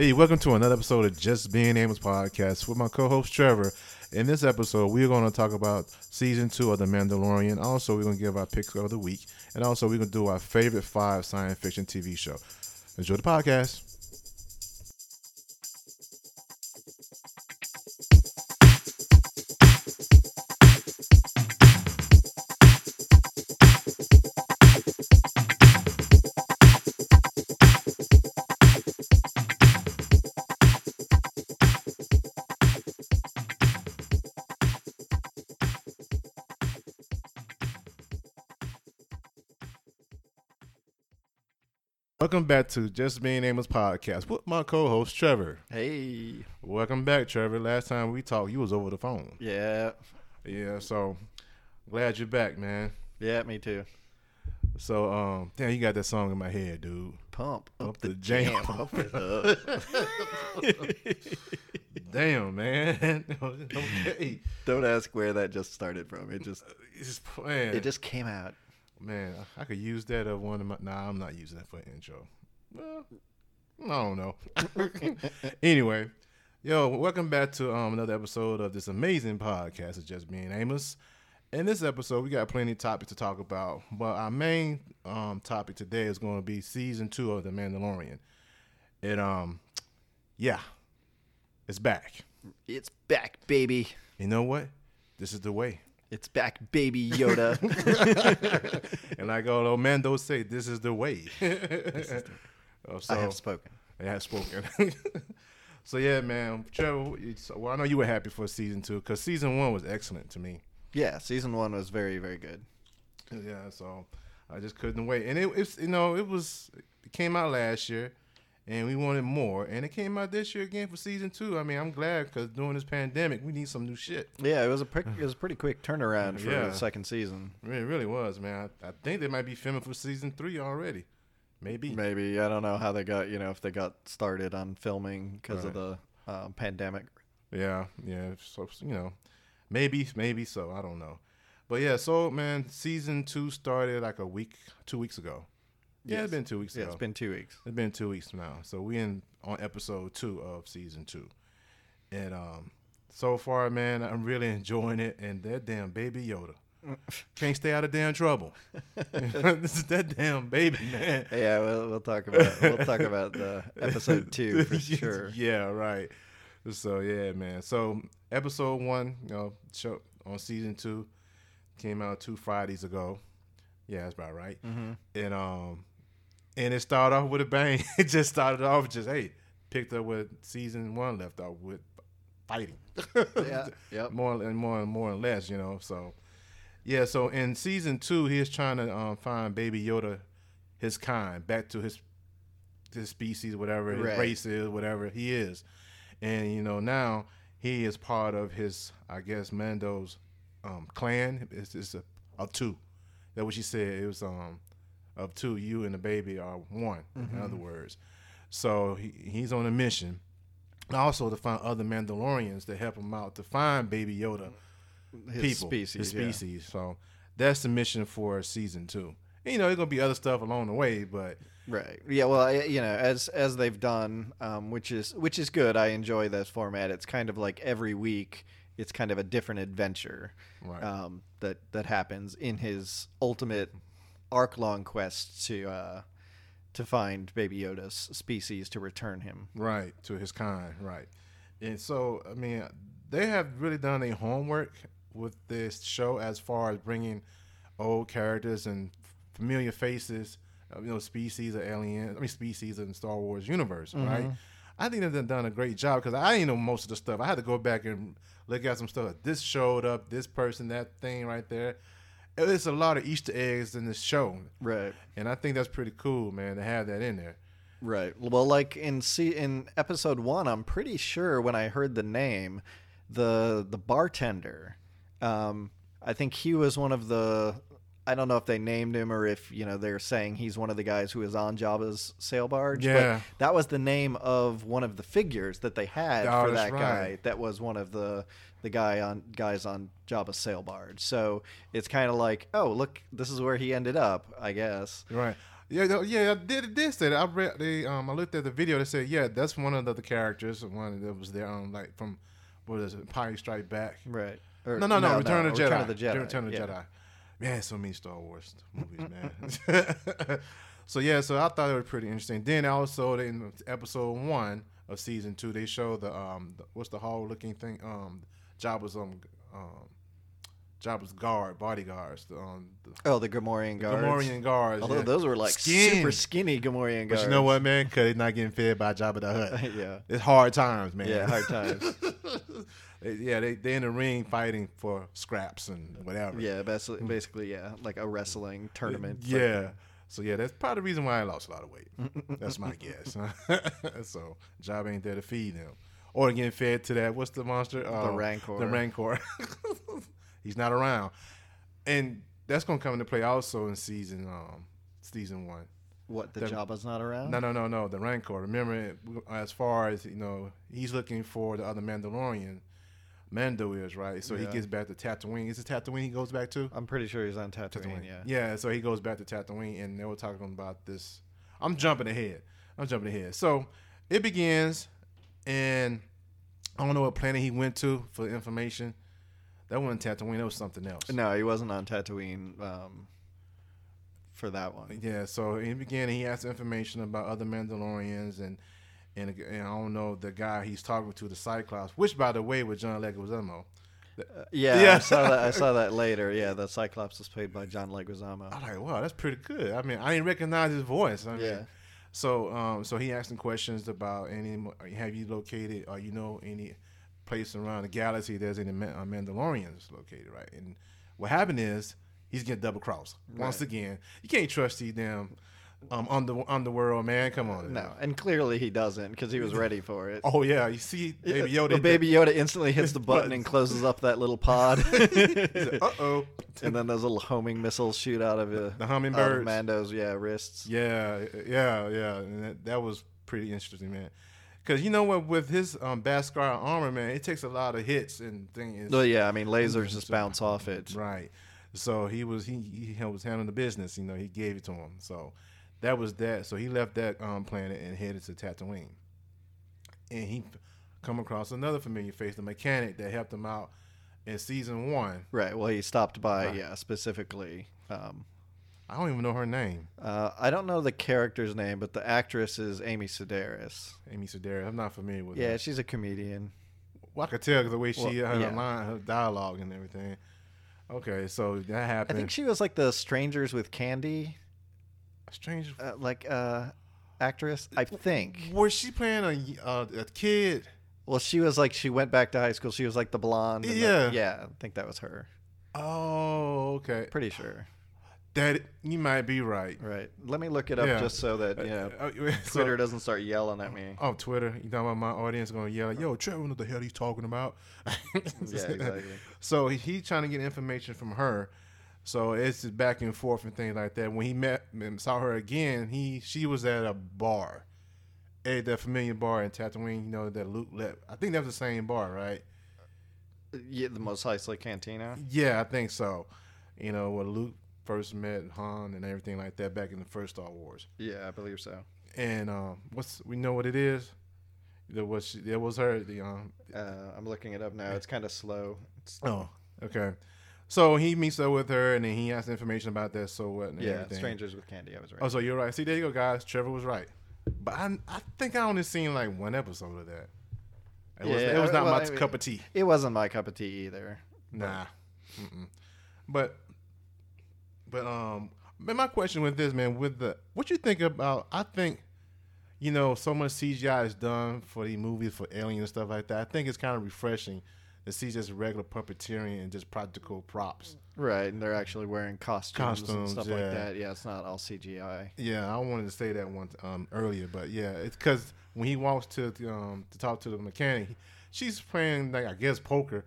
Hey, welcome to another episode of Just Being Amos podcast with my co-host Trevor. In this episode, we're going to talk about season two of The Mandalorian. Also, we're going to give our picks of the week, and also we're going to do our favorite five science fiction TV show. Enjoy the podcast. Back to Just Being Amos podcast with my co-host Trevor. Hey. Welcome back, Trevor. Last time we talked, you was over the phone. Yeah. Yeah, so glad you're back, man. Yeah, me too. So, um, damn, you got that song in my head, dude. Pump up, Up the, the jam. jam. Pump it up. Damn, man. okay. Don't ask where that just started from. It just It's man, it just came out. man, I could use that of one of my. Nah, I'm not using that for intro. Well, I don't know. anyway, yo, welcome back to um another episode of this amazing podcast of Just Being Amos. In this episode, we got plenty of topics to talk about, but our main um topic today is going to be season two of The Mandalorian. It um, yeah, it's back. It's back, baby. You know what? This is the way. It's back, baby Yoda. and like old Mando say, this is the way. Oh, so, I have spoken. I have spoken. so yeah, man, Trevor. Well, I know you were happy for season two because season one was excellent to me. Yeah, season one was very, very good. Yeah, so I just couldn't wait, and it, it's you know it was it came out last year, and we wanted more, and it came out this year again for season two. I mean, I'm glad because during this pandemic, we need some new shit. Yeah, it was a it was a pretty quick turnaround for Yeah. the second season. It really, really was, man. I, I think they might be filming for season three already. Maybe. Maybe I don't know how they got you know if they got started on filming because of the um, pandemic. Yeah, yeah. So you know, maybe, maybe so. I don't know, but yeah. So man, season two started like a week, two weeks ago. Yeah, Yes. it's been two weeks Yeah, ago. it's been two weeks. it's been two weeks now. So we in on episode two of season two, and um, so far, man, I'm really enjoying it. And that damn baby Yoda can't stay out of damn trouble. this is that damn baby man. Yeah, we'll, we'll talk about we'll talk about the episode two for sure. yeah, right. So yeah, man. So episode one, you know, show on season two came out two Fridays ago. Yeah, that's about right. Mm-hmm. And um, and it started off with a bang. it just started off just hey, picked up with season one left off with fighting. Yeah, yep. more and more and more and less, you know. So yeah, so in season two, he is trying to um, find Baby Yoda, his kind, back to his his species, whatever his Right. race is, whatever he is, and you know now he is part of his, I guess, Mando's um, clan. It's, it's a, of two. That what she said. It was um of two. You and the baby are one. In other words, so he, he's on a mission. Also to find other Mandalorians to help him out to find Baby Yoda His people, species. his yeah. So that's the mission for season two. And, you know, there's gonna be other stuff along the way, but Right. Yeah. Well, I, you know, as as they've done, um, which is which is good. I enjoy this format. It's kind of like every week, it's kind of a different adventure right, um, that that happens in his ultimate arc long quest to uh, to find Baby Yoda's species to return him. right to his kind, right. And so, I mean, they have really done their homework with this show as far as bringing old characters and familiar faces, uh, you know, species of aliens. I mean, species in Star Wars universe, right? I think they've done a great job because I didn't know most of the stuff. I had to go back and look at some stuff. This showed up, this person, that thing right there. It's a lot of Easter eggs in this show, Right. and I think that's pretty cool, man, to have that in there. Right. Well, like in see in episode one, I'm pretty sure when I heard the name, the the bartender, um, I think he was one of the. I don't know if they named him or if you know they're saying he's one of the guys who is on Jabba's sail barge. Yeah. But that was the name of one of the figures that they had Oh, for that guy. That was one of the the guy on guys on Jabba's sail barge. So it's kind of like, oh look, this is where he ended up. I guess. Right. Yeah, yeah, I did this. that. I read they um I looked at the video. They said yeah, that's one of the, the characters, one that was there um like from what is it, Empire Strike Back. Right. Or- No, no, no, Return of the Jedi. Return of the Jedi. Return of the yeah. Jedi. Man, so many Star Wars movies, man. so yeah, so I thought it was pretty interesting. Then also in episode one of season two, they show the um the, what's the hall looking thing um Jabba's um um Jabba's guard bodyguards the um the, Oh, the Gamorrean the guards. Gamorrean guards. Although yeah. those were like Skin. super skinny Gamorrean guards. But you know what, man? Because they're not getting fed by Jabba the Hutt. yeah. It's hard times, man. Yeah, hard times. Yeah, they they in the ring fighting for scraps and whatever. Yeah, basically, basically, yeah, like a wrestling tournament. Yeah. like- so yeah, that's probably the reason why I lost a lot of weight. that's my guess. so job ain't there to feed him, or getting fed to that. What's the monster? Uh, Rancor. The Rancor. He's not around, and that's gonna come into play also in season um season one. what the the- Jabba's not around? No, no, no, no. The Rancor. Remember, as far as you know, he's looking for the other Mandalorian. Mando is right, so he gets back to Tatooine. Is it Tatooine he goes back to? I'm pretty sure he's on Tatooine. Tatooine. Yeah. Yeah, so he goes back to Tatooine, and they were talking about this. I'm jumping ahead. I'm jumping ahead. So it begins, and I don't know what planet he went to for information. That wasn't Tatooine. That was something else. No, he wasn't on Tatooine um, for that one. Yeah, so in the beginning, he asked information about other Mandalorians and and, and I don't know the guy he's talking to, the Cyclops, which by the way was John Leguizamo. Uh, yeah, Yeah. I saw that. I saw that later. Yeah, the Cyclops was played by John Leguizamo. I'm like, wow, that's pretty good. I mean, I didn't recognize his voice. I mean, Yeah. So, um, so he asked him questions about any. Have you located, or you know, any place around the galaxy there's any Ma- uh, Mandalorians located, right? And what happened is he's getting double crossed once Right. again. You can't trust these damn um the world, man. Come on, No, and clearly he doesn't because he was ready for it. Oh yeah, you see, Baby Yoda. the baby Yoda instantly hits the button and closes up that little pod, Uh oh. and then those little homing missiles shoot out of uh, The out hummingbirds. Mando's yeah wrists. Yeah, yeah, yeah. And that, that was pretty interesting, man. Because you know what, with his um, armor, man, it takes a lot of hits and things. Well, yeah, I mean lasers just bounce off it. Right. So he was he he was handling the business. You know, he gave it to him. So that was that. So he left that um, planet and headed to Tatooine. And he come across another familiar face, the mechanic that helped him out in season one. Right. Well, he stopped by, Right. yeah, specifically. Um, I don't even know her name, uh, I don't know the character's name, but the actress is Amy Sedaris. Amy Sedaris. I'm not familiar with Yeah, her. she's a comedian. Well, I could tell the way she Well, her yeah. line, her dialogue, and everything. Okay, so that happened. I think she was like the Strangers with Candy, Strange. uh, like uh, actress. I think. Was she playing a uh, a kid? Well, she was like she went back to high school. She was like the blonde. and the- Yeah. yeah. I think that was her. Oh, okay. Pretty sure. That you might be right. Right. Let me look it up Yeah. just so that you know Uh, uh, so- Twitter doesn't start yelling at me. Oh, Twitter. You about my audience going to yell, "Yo, Trevor, what the hell he's talking about?" Yeah, exactly. So he, he trying to get information from her. So it's just back and forth and things like that. When he met and saw her again, he she was at a bar, at that familiar bar in Tatooine. You know that Luke left. I think that was the same bar, right? Yeah, the Mos Eisley Cantina. Yeah, I think so. You know when Luke first met Han and everything like that back in the first Star Wars. Yeah, I believe so. And um, what's we know what it is? There was she, there was her the um Uh, I'm looking it up now. It's kind of slow. It's, oh okay. So he meets up with her and then he has information about that. So what? And yeah, everything. Strangers with Candy. I was right. Oh, so you're right. See, there you go, guys. Trevor was right. But I, I think I only seen like one episode of that. It was, Yeah, it was not well, my I mean- cup of tea. It wasn't my cup of tea either. Nah. Mm-mm. But, but um, man, my question with this man, with the what you think about? I think, you know, so much CGI is done for the movies for Alien and stuff like that. I think it's kind of refreshing to see just regular puppeteering and just practical props. Right, and they're actually wearing costumes, Costumes, and stuff yeah. like that. Yeah, it's not all CGI. Yeah, I wanted to say that one um, earlier, but yeah, it's because when he walks to the, um, to talk to the mechanic, she's playing like I guess poker.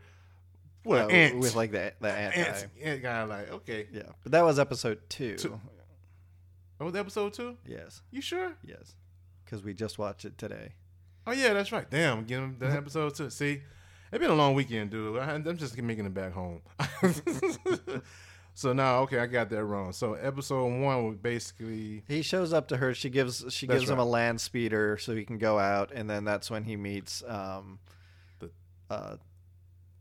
Well, Uh, ant with like the the ant, ant, guy. ant guy. Like okay, Yeah, but that was episode two. Two. oh, was episode two? Yes, You sure? yes, because we just watched it today. Oh yeah, that's right. Damn, I'm getting that episode two. See, it's been a long weekend, dude. I- I'm just making it back home. So now, okay, I got that wrong. So episode one was basically He shows up to her. She gives she That's gives him a land speeder so he can go out, and then that's when he meets um, The- uh,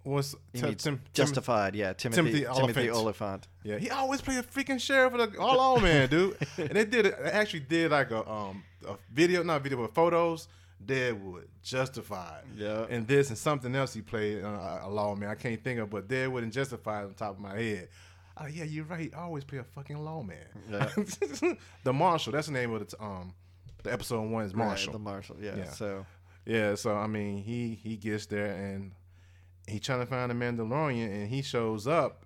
what's he Tim- Tim- Justified. Yeah, Timothy Timothy Timothy, Olyphant. Yeah, he always play a freaking sheriff of the all all man, dude. and they did it. They actually did like a um a video, not video, but photos. Deadwood, Justified, Yeah. and this and something else he played uh, a lawman. I can't think of, but Deadwood and Justified on top of my head. Oh yeah, you're right. He always play a fucking lawman. Yeah. the Marshal. That's the name of the um the episode one is Right, Marshal. the Marshal. Yeah. Yeah. So Yeah, so I mean, he he gets there and he trying to find the Mandalorian, and he shows up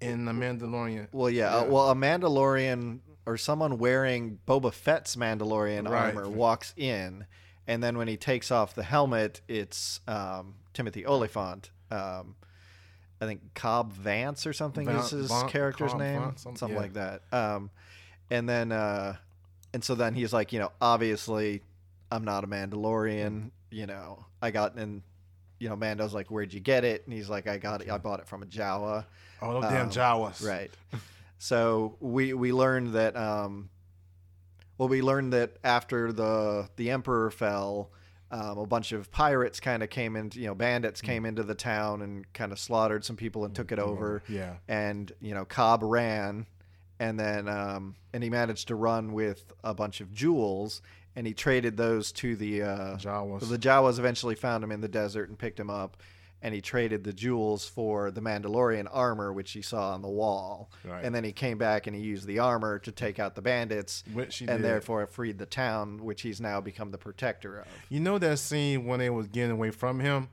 in the Mandalorian. well, yeah. Uh, Yeah. well, a Mandalorian or someone wearing Boba Fett's Mandalorian Right. armor walks in, and then when he takes off the helmet, it's um, Timothy Olyphant. Um, I think Cobb Vanth or something Van- is his Von- character's Cobb name, Vanth, some- something yeah. like that. Um, and then, uh, and so then he's like, you know, obviously, I'm not a Mandalorian. You know, I got in. you know, Mando's like, where'd you get it? And he's like, I got it. I bought it from a Jawa. Oh, those damn Um, Jawas. Right. so we we learned that um, well, we learned that after the the emperor fell, um, a bunch of pirates kind of came into you know bandits Mm. came into the town and kind of slaughtered some people and took it over. Yeah. And you know Cobb ran, and then um, and he managed to run with a bunch of jewels, and he traded those to the uh, Jawas. the Jawas eventually found him in the desert and picked him up, and he traded the jewels for the Mandalorian armor, which he saw on the wall. Right. And then he came back and he used the armor to take out the bandits, and did. therefore freed the town, which he's now become the protector of. You know that scene when they was getting away from him,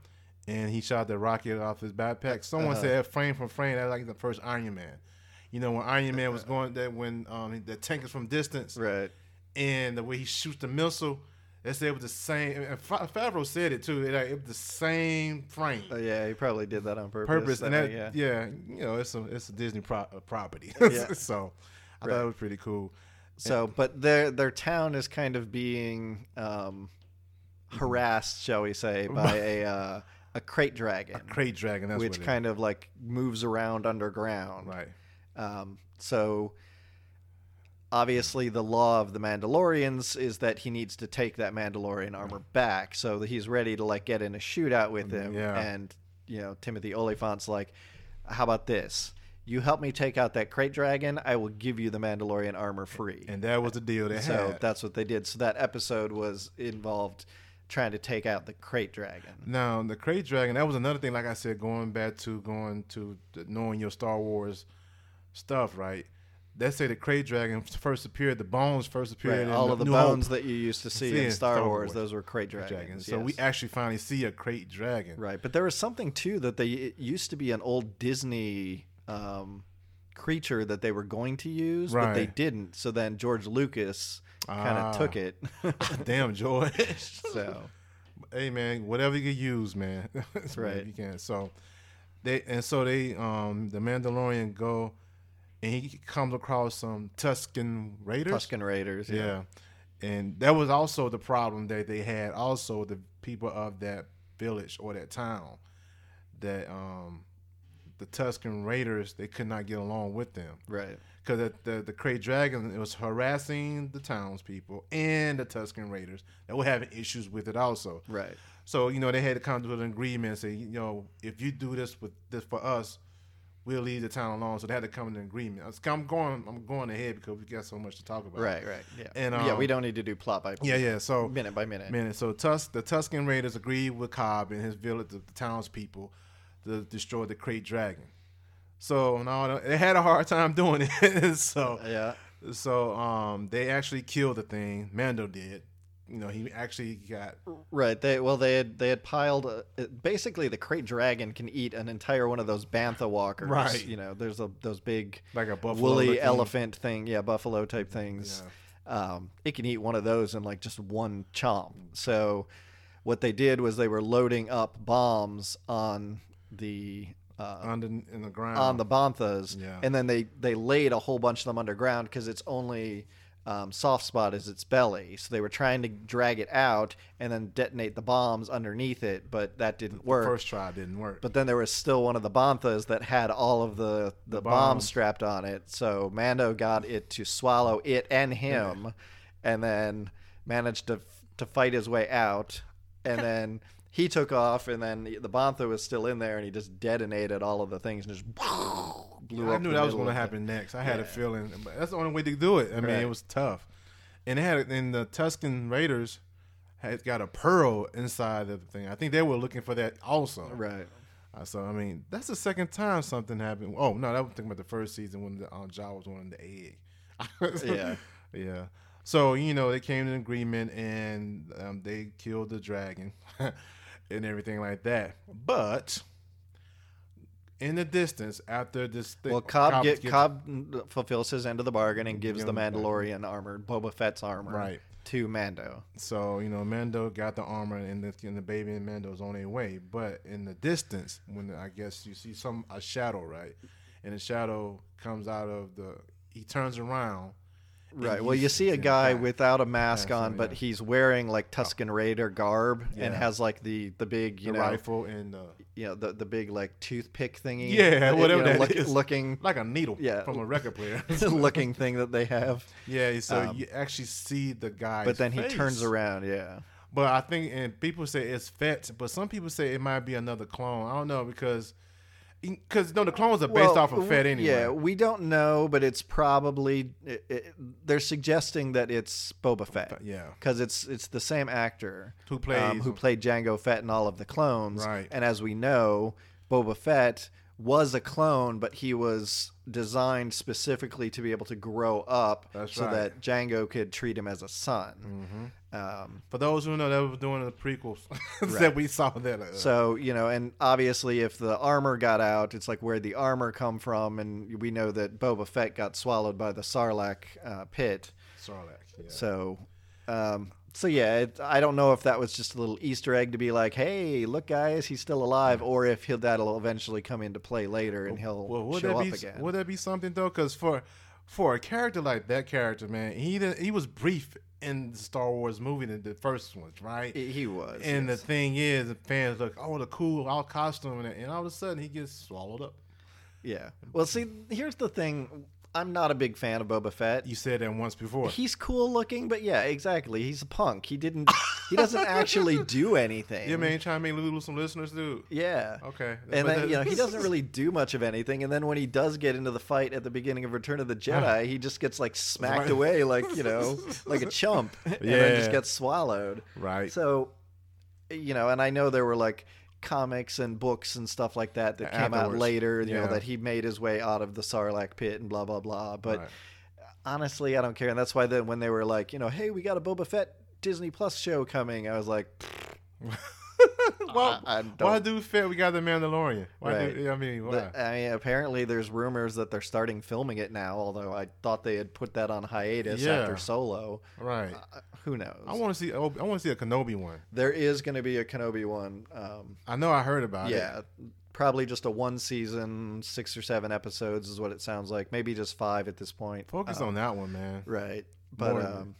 and he shot the rocket off his backpack. Someone Uh-huh. said frame for frame that like the first Iron Man. You know when Iron Man was going that when um, the tank is from distance, Right. and the way he shoots the missile, they said it was the same. And Favreau said it too. It, like, it was the same frame. Uh, yeah, he probably did that on purpose. purpose and uh, that yeah. yeah. you know it's a it's a Disney pro- uh, property Yeah. so I Right. thought it was pretty cool So, but their their town is kind of being um, harassed, shall we say, by a uh, a Krayt dragon, Krayt dragon that's which what it kind of like moves around underground. right Um, so obviously, the law of the Mandalorians is that he needs to take that Mandalorian armor back. So that he's ready to like get in a shootout with him. Mm, Yeah. And you know, Timothy Olyphant's like, "How about this? You help me take out that Krayt dragon. I will give you the Mandalorian armor free." and that was the deal they so had that's what they did. So that episode was involved trying to take out the Krayt dragon. now the Krayt dragon that was another thing like I said going back to going to knowing your Star Wars stuff right they say the Krayt dragon first appeared the bones first appeared Right, in all of the New bones Hope that you used to see See in Star, Star Wars, Wars. those were Krayt dragons. dragon so we actually finally see a Krayt dragon Right, but there was something too that they it used to be an old Disney um, creature that they were going to use, but they didn't. So then George Lucas kind of Ah. took it. damn George so hey man, whatever you can use, man. That's right. You can. So they and so they um the Mandalorian go and he comes across some Tusken Raiders. Tusken Raiders. Yeah. And that was also the problem that they had also the people of that village or that town that um the Tusken Raiders they could not get along with them right. because the, the the Krayt Dragon it was harassing the townspeople and the Tusken Raiders that were having issues with it also. Right. So you know they had to come to an agreement and say you know if you do this with this for us, we'll leave the town alone. So they had to come to an agreement. I'm going I'm going ahead because we got so much to talk about. Right. Right. Yeah. And, yeah, we um, don't need to do plot by Yeah, yeah. So minute by minute. minute. So Tus the Tusken Raiders agreed with Cobb and his village, the, the townspeople, to destroy the Krayt Dragon. So now they had a hard time doing it. so Yeah. so um they actually killed the thing. Mando did. You know, he actually got Right. They well they had they had piled uh, basically the Krayt dragon can eat an entire one of those bantha walkers. Right. You know, there's a those big like a buffalo woolly elephant thing. Yeah, buffalo type things. Um, it can eat one of those in like just one chomp. So what they did was they were loading up bombs on the uh, under in the ground on the banthas, Yeah. and then they they laid a whole bunch of them underground because it's only um, soft spot is its belly. So they were trying to drag it out and then detonate the bombs underneath it, but that didn't work. First try didn't work. But then there was still one of the Banthas that had all of the, the, The bombs bombs. strapped on it. So Mando got it to swallow it and him, and then managed to to fight his way out. And then he took off, and then the Bantha was still in there, and he just detonated all of the things and just blew I up. I knew that was going to happen next. I had a feeling, but that's the only way to do it. I mean, Right. it was tough, and they had and the Tusken Raiders had got a pearl inside of the thing. I think they were looking for that also. Right. Uh, so I mean, that's the second time something happened. Oh no, that was thinking about the first season when the uh, Jaw was on the egg. Yeah. yeah. So you know they came to an agreement and um, they killed the dragon and everything like that. But in the distance, after this, thing, Well, Cobb, get, gets- Cobb fulfills his end of the bargain and gives the. Mandalorian armor, Boba Fett's armor, Right. to Mando. So you know, Mando got the armor, and the, and the baby and Mando's on their way. But in the distance, when I guess you see some a shadow, right, and the shadow comes out of the, he turns around. Right. Well, you see a guy without a mask Yeah, on, but yeah. he's wearing like Tusken Raider garb and has like the the big you the know rifle and uh, you know the the big like toothpick thingy. Yeah, whatever you know, that look- is. looking like a needle, Yeah. from a record player. looking thing that they have. yeah, so Um, you actually see the guy. But then he turns around. Yeah. But I think, and people say it's Fett, but some people say it might be another clone. I don't know because, because no, the clones are based Well, off of Fett w- anyway. Yeah, we don't know, but it's probably it, it, they're suggesting that it's Boba Fett. yeah. because it's it's the same actor Who um, plays- who played Jango Fett in all of the clones. Right. And as we know, Boba Fett was a clone, but he was designed specifically to be able to grow up That's so right. that Django could treat him as a son. Um, For those who know, that was doing the prequels Right. that we saw that. Uh, so you know, and obviously, if the armor got out, it's like where the armor come from, and we know that Boba Fett got swallowed by the Sarlacc uh, pit. Sarlacc. Yeah. So, um, so yeah, it, I don't know if that was just a little Easter egg to be like, "Hey, look, guys, he's still alive," or if he'll that'll eventually come into play later and he'll well, would show that up be again. would that be something though? Because for for a character like that character, man, he he was brief in the Star Wars movie, the, the first ones, right? He- was, And yes. the thing is, the fans look, oh, the cool, all costume, and, and all of a sudden he gets swallowed up. yeah. Well, see, here's the thing. I'm not a big fan of Boba Fett. You said that once before. He's cool looking, but yeah, exactly. He's a punk. He didn't. he doesn't actually do anything. yeah, man, trying to make lose some listeners, dude. Yeah. Okay. And But then you know he doesn't really do much of anything, and then when he does get into the fight at the beginning of Return of the Jedi, he just gets like smacked away like you know like a chump, and then just gets swallowed. Right. So, you know, and I know there were like comics and books and stuff like that that came out later. You know that he made his way out of the Sarlacc pit and blah blah blah. But Right. honestly, I don't care, and that's why then when they were like, you know, hey, we got a Boba Fett Disney Plus show coming, I was like, why, I- I why do We got the Mandalorian. Why Right. do, I mean, why? But, I mean, apparently there's rumors that they're starting filming it now. Although I thought they had put that on hiatus Yeah. after Solo. right. Uh, who knows? I want to see. I want to see a Kenobi one. there is going to be a Kenobi one. Um, I know. I heard about it. yeah, probably just a one season, six or seven episodes is what it sounds like. Maybe just five at this point. Focus Um, on that one, man. right, but More um,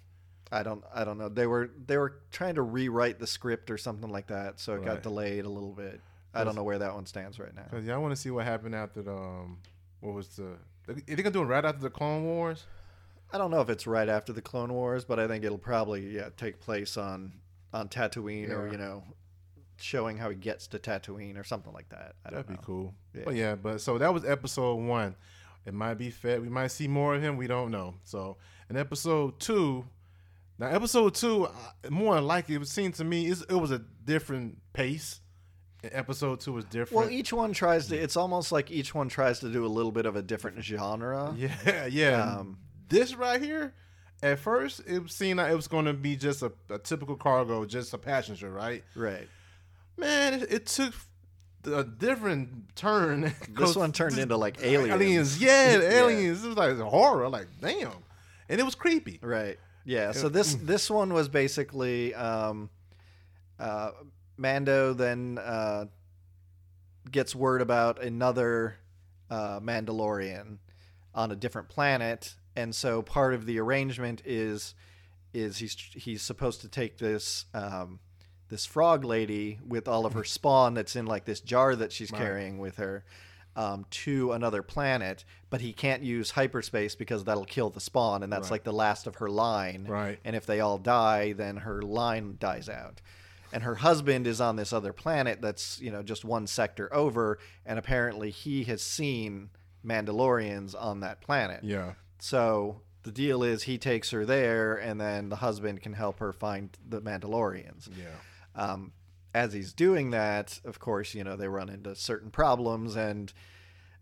I don't. I don't know. They were they were trying to rewrite the script or something like that, so it got delayed a little bit. I don't know where that one stands right now. Cause yeah, I want to see what happened after the um, what was the? Are they gonna do it right after the Clone Wars? I don't know if it's right after the Clone Wars, but I think it'll probably yeah take place on on Tatooine or you know showing how he gets to Tatooine or something like that. I don't That'd be know. cool. Yeah. But yeah, but so that was episode one. It might be Fett. We might see more of him. We don't know. So in episode two, now episode two, more than likely, it seemed to me it was a different pace. Episode two was different. Well, each one tries to. It's almost like each one tries to do a little bit of a different genre. Yeah, yeah. Um, this right here, at first, it seemed like it was going to be just a, a typical cargo, just a passenger, right? Right. Man, it, it took a different turn. This one turned into like aliens. aliens. Yeah, Yeah. aliens. It was like horror. Like damn, and it was creepy. Right. Yeah. So this this one was basically um, uh, Mando then uh, gets word about another uh, Mandalorian on a different planet, and so part of the arrangement is is he's he's supposed to take this um, this frog lady with all of her spawn that's in like this jar that she's Right. carrying with her um, to another planet, but he can't use hyperspace because that'll kill the spawn, and that's Right. like the last of her line. Right. And if they all die, then her line dies out. And her husband is on this other planet that's you know just one sector over, and apparently he has seen Mandalorians on that planet. Yeah. So the deal is he takes her there, and then the husband can help her find the Mandalorians. Yeah. Um, as he's doing that, of course, you know they run into certain problems, and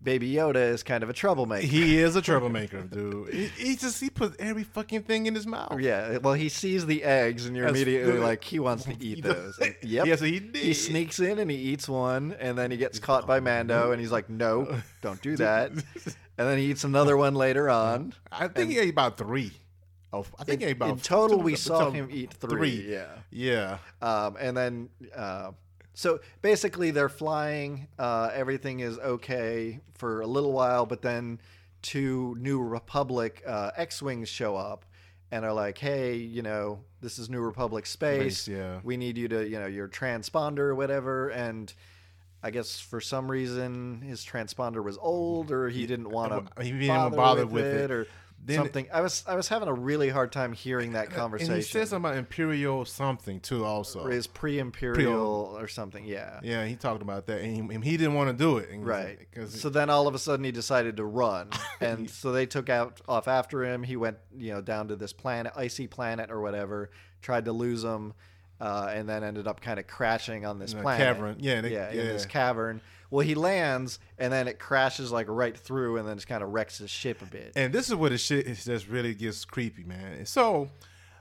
Baby Yoda is kind of a troublemaker. He is a troublemaker, dude. He, he just he puts every fucking thing in his mouth. yeah, well, he sees the eggs, and you're That's immediately good. like, he wants to eat those. And, yep. Yes, he did. He sneaks in and he eats one, and then he gets caught by Mando, and he's like, "No, don't do that." And then he eats another one later on. I think he ate about three. Oh, I think In, about in total, we saw him eat three. three. Yeah. Yeah. Um, and then, uh, so basically, they're flying. Uh, everything is okay for a little while, but then two New Republic uh, X-wings show up and are like, "Hey, you know, this is New Republic space. Yeah. We need you to, you know, your transponder or whatever." And I guess for some reason his transponder was old, or he didn't want to. He didn't wanna bother with it. or Then- something. I was I was having a really hard time hearing that conversation. And he says something about Imperial something too, also. Or is pre-imperial or something. Yeah. Yeah, he talked about that, and he, and he didn't want to do it, and Right. 'cause- So then all of a sudden he decided to run, and so they took out off after him. He went, you know, down to this planet, icy planet or whatever. Tried to lose him, uh, and then ended up kind of crashing on this In planet. cavern. Yeah, they- yeah, in this cavern. Well, he lands, and then it crashes like right through, and then just kind of wrecks his ship a bit. And this is where the shit is just really gets creepy, man. So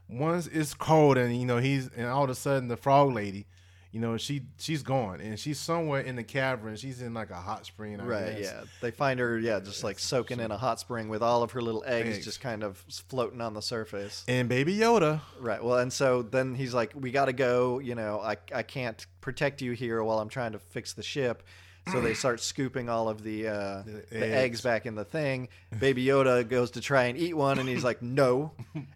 once it's cold and you know he's and all of a sudden the frog lady, you know she she's gone and she's somewhere in the cavern. She's in like a hot spring, I Right, guess. yeah. They find her, yeah, just like soaking in a hot spring with all of her little eggs Eggs. just kind of floating on the surface. And Baby Yoda, Right. Well, and so then he's like, "We got to go. You know, I I can't protect you here while I'm trying to fix the ship." So they start scooping all of the uh, The the, eggs. eggs. back in the thing. Baby Yoda goes to try and eat one, and he's like, "No."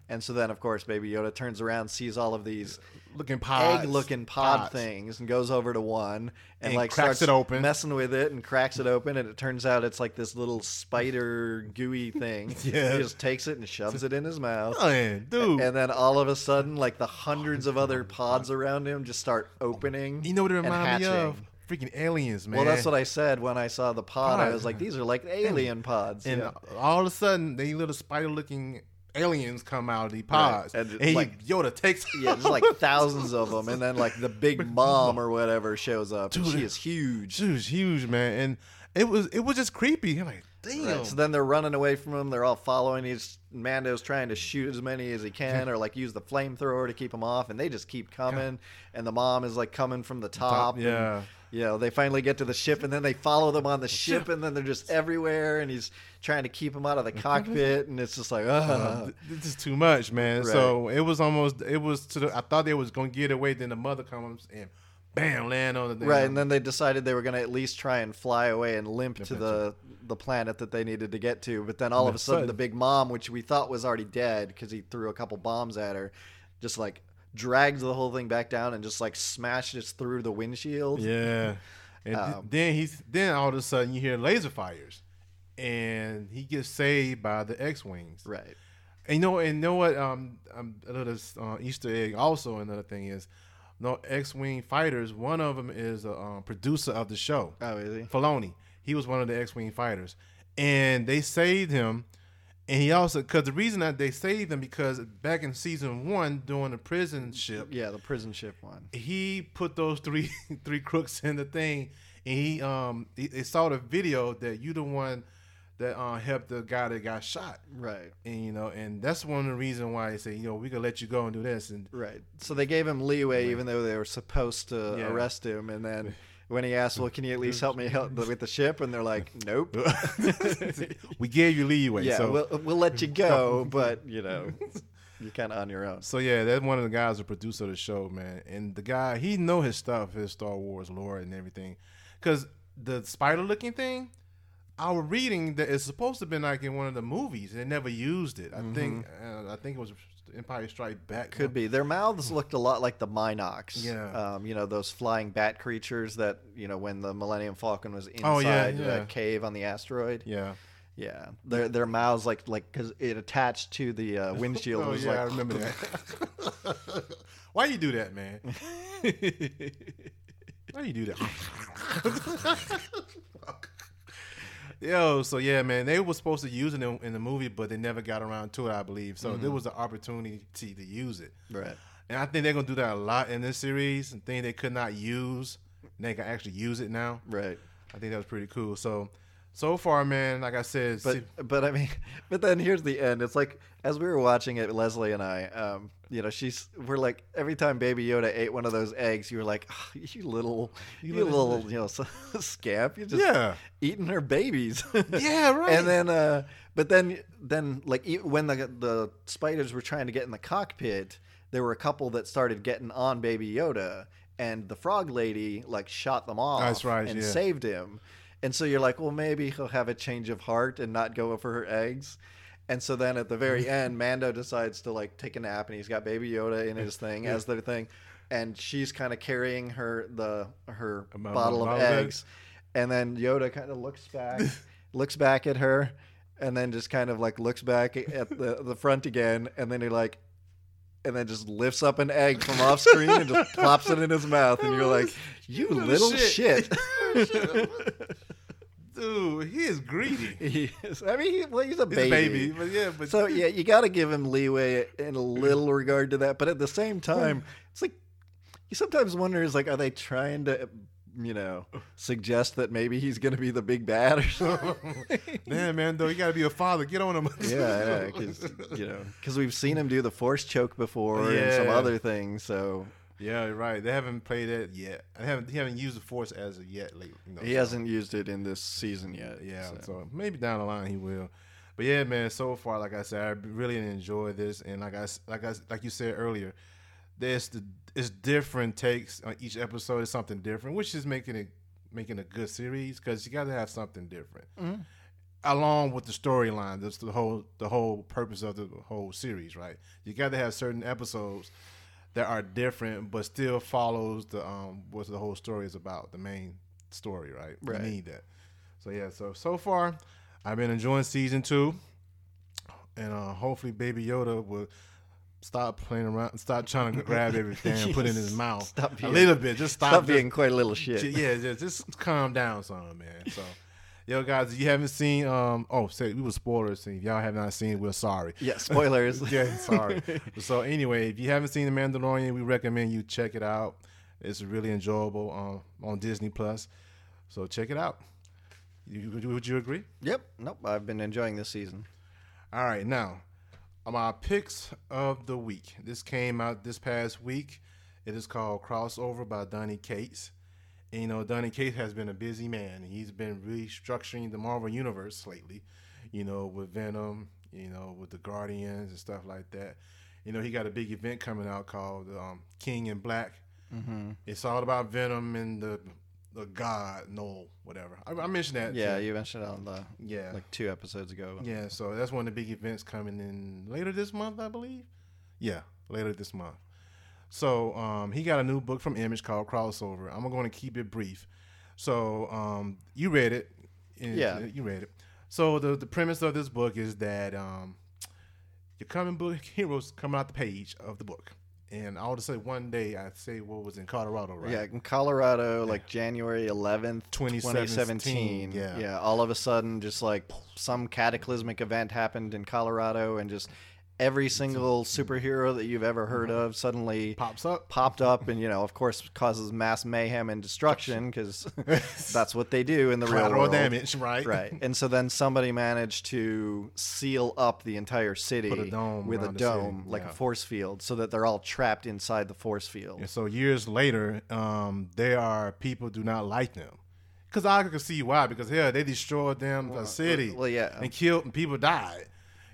And so then, of course, Baby Yoda turns around, sees all of these looking pods, egg-looking pod pods. things, and goes over to one and, And like cracks starts it open. messing with it, and cracks it open, and it turns out it's like this little spider gooey thing. Yeah. He just takes it and shoves it in his mouth. Man, dude, And then all of a sudden, like the hundreds of other pods around him just start opening. you know what it and reminded me hatching. of? Freaking aliens, man. Well, that's what I said when I saw the pod. I was like, these are like alien pods. and yeah. all of a sudden, they little spider-looking aliens come out of the pods, And and, it's he, like- Yoda takes. Yeah, there's like thousands of them, and then like the big mom or whatever shows up. and Dude, she is huge. She was huge, man, and it was it was just creepy. I'm like, damn. Right, so then they're running away from him. They're all following. He's Mando's trying to shoot as many as he can, or like use the flamethrower to keep them off, and they just keep coming. And the mom is like coming from the top. and, yeah. You know, they finally get to the ship, and then they follow them on the ship, and then they're just everywhere. And he's trying to keep them out of the cockpit, and it's just like, Uh, this is too much, man. So it was almost it was to the. I thought they was gonna get away. Then the mother comes and bam, land on the damn- right. And then they decided they were going to at least try and fly away and limp to the the planet that they needed to get to. But then all of a sudden, sudden- the big mom, which we thought was already dead because he threw a couple bombs at her, just like drags the whole thing back down and just like smashes through the windshield. Yeah. And Um, then he's then all of a sudden you hear laser fires, and he gets saved by the X wings. Right. And you know, and you know what? Um, um a little uh, Easter egg. Also, another thing is, no X wing fighters. One of them is a um, producer of the show. Oh, is he? Filoni. He was one of the X-wing fighters, and they saved him. And he also, because the reason that they saved him, because back in season one, during the prison ship, Yeah, the prison ship one. he put those three three crooks in the thing, and he um he, they saw the video that you the one that uh, helped the guy that got shot, Right. and you know, and that's one of the reason why they say, you know, we can let you go and do this, and Right. So they gave him leeway, even though they were supposed to Yeah. arrest him. And then when he asked, "Well, can you at least help me help with the ship?" and they're like, "Nope." we gave you leeway. yeah, so we'll, we'll let you go, but you know, you're kind of on your own. So yeah, that's one of the guys who producer of the show, man. And the guy, he know his stuff, his Star Wars lore and everything. Cause the spider looking thing, I was reading that it's supposed to have been like in one of the movies. They never used it. I think uh, I think it was Empire Strike Back. Could be. Their mouths looked a lot like the mynocks. Yeah. Um, you know, those flying bat creatures that, you know, when the Millennium Falcon was inside Oh, yeah, yeah. that cave on the asteroid. Yeah. Yeah. Their their mouths like like cuz it attached to the uh, windshield Oh was yeah, like I remember that. Why you do that, man? Why you do that? Yo, so yeah, man, they were supposed to use it in, in the movie, but they never got around to it, I believe. So there was an opportunity to use it, Right. and I think they're gonna do that a lot in this series. And thing they could not use, and they can actually use it now. Right. I think that was pretty cool. So, so far, man, like I said, But see- but I mean, but then here's the end. It's like as we were watching it, Leslie and I, um, you know, she's we're like every time Baby Yoda ate one of those eggs, you were like, "Ah, you little, you, little- little, you know, scamp, you just yeah, eating her babies. yeah, right. And then, uh, but then, then like when the the spiders were trying to get in the cockpit, there were a couple that started getting on Baby Yoda, and the frog lady like shot them off. That's right, and yeah. saved him. And so you're like, well, maybe he'll have a change of heart and not go for her eggs. And so then at the very end, Mando decides to like take a nap, and he's got Baby Yoda in his thing as their thing, and she's kind of carrying her the her bottle of bottle of eggs. eggs, and then Yoda kind of looks back, looks back at her, and then just kind of like looks back at the the front again, and then he like. And then just lifts up an egg from off screen and just plops it in his mouth, and you're like, "You little shit!" Dude, he is greedy. He is. I mean, he, well, he's a He's baby. a baby, but yeah, but So yeah, you got to give him leeway in a mm. little regard to that, but at the same time, it's like you sometimes wonder is like, are they trying to, you know, suggest that maybe he's going to be the big bad or something? damn man, though you gotta be a father. Get on him. yeah, because you know, because we've seen him do the force choke before and some other things. So yeah, right. They haven't played it yet. I haven't. He haven't used the force as of yet. Lately, you know, he so- hasn't used it in this season yet. Yeah, so. so. maybe down the line he will. But yeah, man. So far, like I said, I really enjoy this, and like I like I like you said earlier, there's the it's different takes on each episode. Is something different, which is making it making a good series because you got to have something different Mhm. along with the storyline. That's the whole the whole purpose of the whole series, right? You got to have certain episodes that are different, but still follows the um what the whole story is about, the main story, right? Right. You need that. So yeah, so so far, I've been enjoying season two, and uh, hopefully, Baby Yoda will stop playing around, stop trying to grab everything and put it in his mouth Stop a being- little bit. Just stop, Stop just- being quite a little shit. yeah, just, just calm down, son, man. So, yo, guys, if you haven't seen, um, oh, say we were spoilers. If y'all have not seen, we're sorry. Yeah, spoilers. yeah, sorry. so anyway, if you haven't seen The Mandalorian, we recommend you check it out. It's really enjoyable um, on Disney Plus. So check it out. You, would you- would you agree? Yep. Nope. I've been enjoying this season. All right, now my picks of the week. This came out this past week. It is called Crossover by Donny Cates. And, you know, Donny Cates has been a busy man. He's been restructuring the Marvel Universe lately, you know, with Venom, you know, with the Guardians and stuff like that. You know, he got a big event coming out called um, King in Black. Mm-hmm. It's all about Venom and the the God, no, whatever. I, I mentioned that. Yeah, too. you mentioned it on the yeah. like two episodes ago. Yeah, so that's one of the big events coming in later this month, I believe. Yeah, later this month. So um, he got a new book from Image called Crossover. I'm going to keep it brief. So um, you read it. and- Yeah. you read it. So the the premise of this book is that um, your comic book heroes come out the page of the book, and all to say one day I say what was in Colorado, right? Yeah, in Colorado, like January 11th, 2017, 2017. yeah. yeah. All of a sudden, just like some cataclysmic event happened in Colorado, and just every single superhero that you've ever heard of suddenly pops up. popped up, and you know, of course, causes mass mayhem and destruction because that's what they do in the real Collateral world. damage, right? Right, and so then somebody managed to seal up the entire city a with a around the city, dome, like yeah. a force field, so that they're all trapped inside the force field. And so years later, um, there are people do not like them. Because I can see why. Because hell, they destroyed them the city well, yeah. and killed and people died.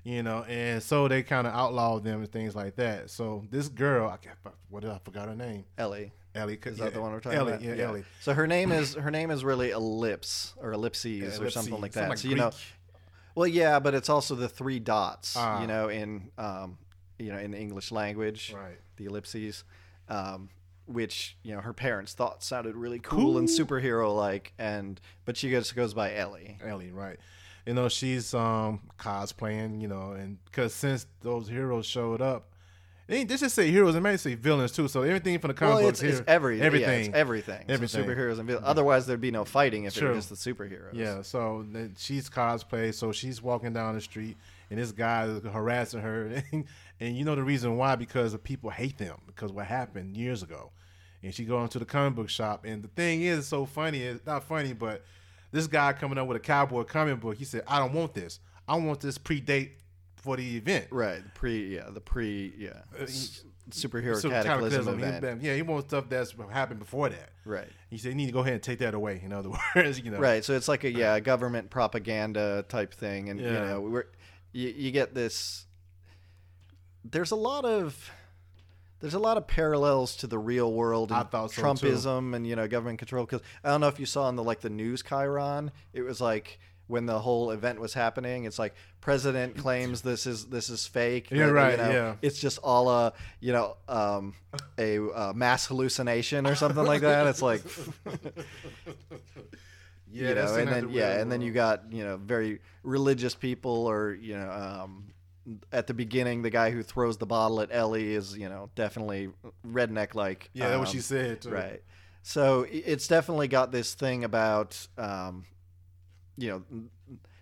You know, and so they kind of outlawed them and things like that. So this girl, I can't, what did I forgot her name? Ellie. Ellie, Is yeah, that the one we're talking Ellie, about? Yeah, Ellie. So her name is her name is really ellipse or ellipses Yeah, or something like something that. like so you know, well, yeah, but it's also the three dots. Ah. You know, in um, you know, in the English language, Right. the ellipses, um, which you know her parents thought sounded really cool, and superhero like, and but she just goes by Ellie. Ellie, right? You know, she's um cosplaying, you know, and because since those heroes showed up, they this just say heroes, it may say villains too. So everything from the comic Well, books it's, here, it's every, everything, yeah, it's everything. So superheroes and villains. Otherwise, there'd be no fighting if it True. were just the superheroes. Yeah, so she's cosplay, so she's walking down the street, and this guy is harassing her, and, and you know the reason why because the people hate them because what happened years ago, and she goes into the comic book shop, and the thing is so funny, it's not funny, but this guy coming up with a cowboy comic book, he said, "I don't want this. I want this predate for the event." Right. The pre. Yeah. The pre. Yeah. Uh, s- superhero So cataclysm, cataclysm, he- event. yeah, he wants stuff that's happened before that. Right. He said, "You need to go ahead and take that away." In other words, you know, Right. So it's like a yeah government propaganda type thing, and you know we're you, you get this. There's a lot of there's a lot of parallels to the real world and so, too. Trumpism and you know government control. Because I don't know if you saw in the like the news Chiron, it was like when the whole event was happening. It's like president claims this is this is fake. Yeah, right, You know, yeah. It's just all a you know um, a uh, mass hallucination or something like that. It's like Yeah, you know, and then the yeah, real and then you got you know very religious people, or you know, um, at the beginning, the guy who throws the bottle at Ellie is you know definitely redneck like. yeah, that's what um, she said. Too. Right. So it's definitely got this thing about, um, you know,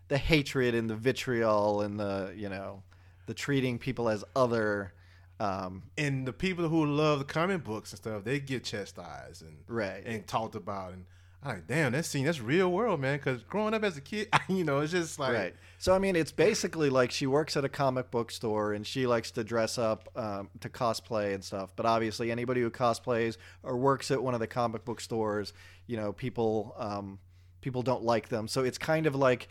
the hatred and the vitriol and the you know, the treating people as other. Um, and the people who love the comic books and stuff, they get chastised and right. and talked about. And I'm like, damn, that scene, that's real world, man. Because growing up as a kid, you know, it's just like, right. So I mean, it's basically like she works at a comic book store and she likes to dress up um, to cosplay and stuff. But obviously, anybody who cosplays or works at one of the comic book stores, you know, people um, people don't like them. So it's kind of like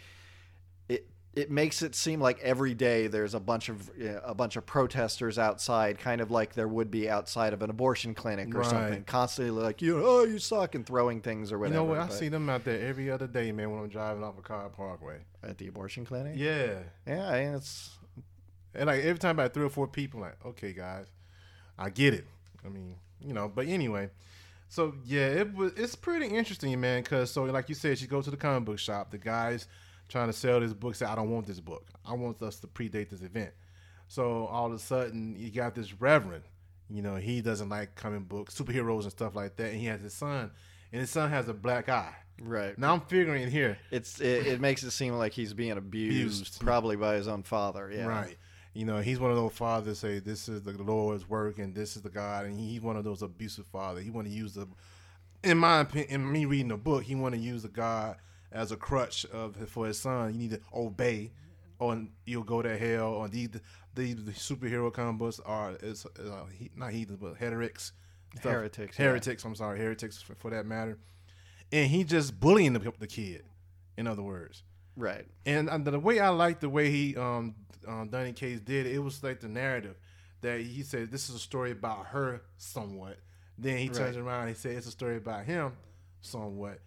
it. Makes it seem like every day there's a bunch of a bunch of protesters outside, kind of like there would be outside of an abortion clinic or Right. something, constantly like you, oh, you suck, and throwing things or whatever. you know what? I see them out there every other day, man, when I'm driving off a car Parkway. at the abortion clinic. Yeah. yeah, and it's And like every time about three or four people, like, okay, guys, I get it. I mean, you know, but anyway. So yeah, it was it's pretty interesting, man. Cause so like you said, she goes to the comic book shop. The guys trying to sell this book say, I don't want this book. I want us to predate this event. So all of a sudden, you got this reverend. You know, he doesn't like comic books, superheroes and stuff like that. And he has his son, and his son has a black eye. right. Now I'm figuring here, It's it, it makes it seem like he's being abused, Abused. probably by his own father. Yeah, Right. You know, he's one of those fathers say this is the Lord's work and this is the God, and he's one of those abusive fathers. He want to use the, in my opinion, in me reading the book, he want to use the God as a crutch of for his son. You need to obey, or you'll go to hell. Or the the, the superhero comic books are is uh, he, not heathens but heretics, stuff. Heretics, yeah. heretics. I'm sorry, heretics for, for that matter. And he just bullying the, the kid. In other words. right. And uh, the way I like the way he um, um Donny Cates did it, it was like the narrative that he said this is a story about her somewhat. Then he turns around and he said it's a story about him somewhat.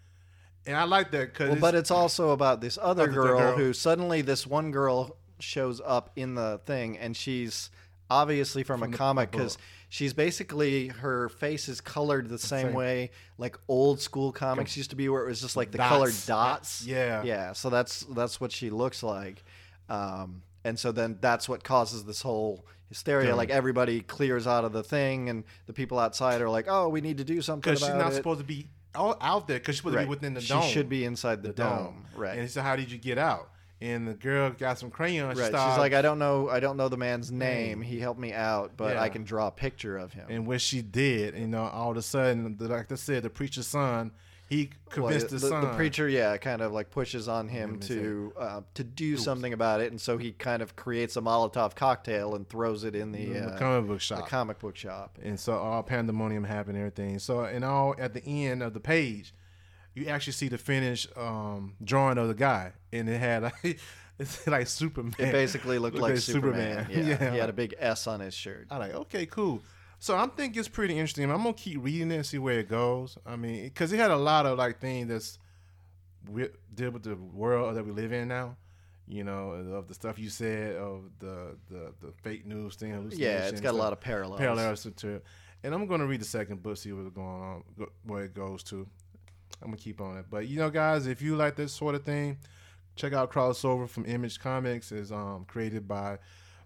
And I like that because Well, but it's also about this other girl, girl. who suddenly this one girl shows up in the thing, and she's obviously from, a comic because she's basically her face is colored the same same. way like old school comics used to be, where it was just like the Dots. colored dots. Yeah. yeah. So that's that's what she looks like, um, and so then that's what causes this whole hysteria. Yeah. Like everybody clears out of the thing, and the people outside are like, "Oh, we need to do something because she's not it." supposed to be out, out there because she supposed to be within the she dome. She should be inside the, the dome. dome. right? And he said, "How did you get out?" And the girl got some crayons. Right. started, She's like, I don't know. I don't know the man's name. He helped me out, but Yeah. I can draw a picture of him. and what she did, you know, all of a sudden, the, like I said, the preacher's son, he Well, convinced the, his the, son. the preacher, yeah, kind of like pushes on him to uh, to do something about it, and so he kind of creates a Molotov cocktail and throws it in the, the uh, comic book shop. the comic book shop. and so all pandemonium happened and everything so and all at the end of the page you actually see the finished um, drawing of the guy and it had like It's like Superman. It basically looked, Looked like like Superman. Superman. Yeah. Yeah. He had a big S on his shirt. I'm like okay, cool. So I'm thinking it's pretty interesting. I'm gonna keep reading it and see where it goes. I mean, because it had a lot of like things that's we deal with the world that we live in now. You know, of the stuff you said, of the the, the fake news thing. Yeah, it's got a lot of parallels. parallels to it. And I'm gonna read the second book, see what's going on, where it goes to. I'm gonna keep on it. But you know, guys, if you like this sort of thing, check out crossover from Image Comics. is um created by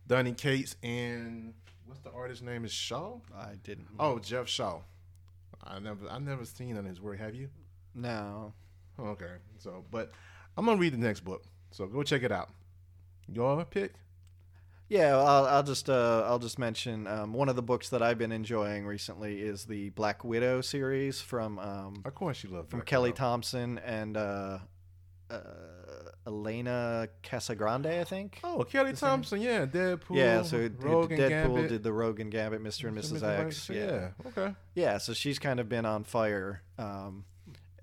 Donny Cates and what's the artist's name? Is Shaw? I didn't. Oh, Geoff Shaw. I never I never seen on his work. Have you? no. Okay. So, but I'm gonna read the next book. So go check it out. Your pick? Yeah, I'll, I'll just uh, I'll just mention um, one of the books that I've been enjoying recently is the Black Widow series from um, Of course, you love from Black Kelly Widow. Thompson and uh, uh, Elena Casagrande, I think. Oh, Kelly Thompson, yeah, Deadpool. yeah, so Rogue Deadpool Gambit. did the Rogue and Gambit, Mr. and Mrs. X. Yeah. Yeah. Okay. Yeah, so she's kind of been on fire. Um,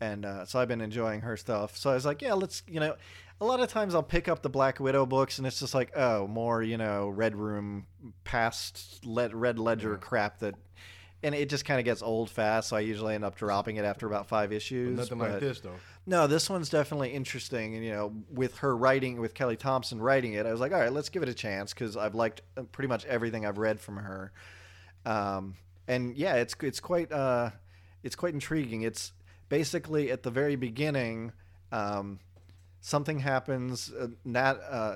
and uh, so I've been enjoying her stuff. So I was like, yeah, let's, you know, a lot of times I'll pick up the Black Widow books and it's just like, oh, more, you know, Red Room past le- Red Ledger Yeah. crap that, and it just kind of gets old fast. So I usually end up dropping it after about five issues. Nothing like but- this though. No, this one's definitely interesting, and you know, with her writing, with Kelly Thompson writing it, I was like, all right, let's give it a chance because I've liked uh, pretty much everything I've read from her, um, and yeah, it's it's quite uh, it's quite intriguing. It's basically at the very beginning, um, something happens. Uh, Nat, uh,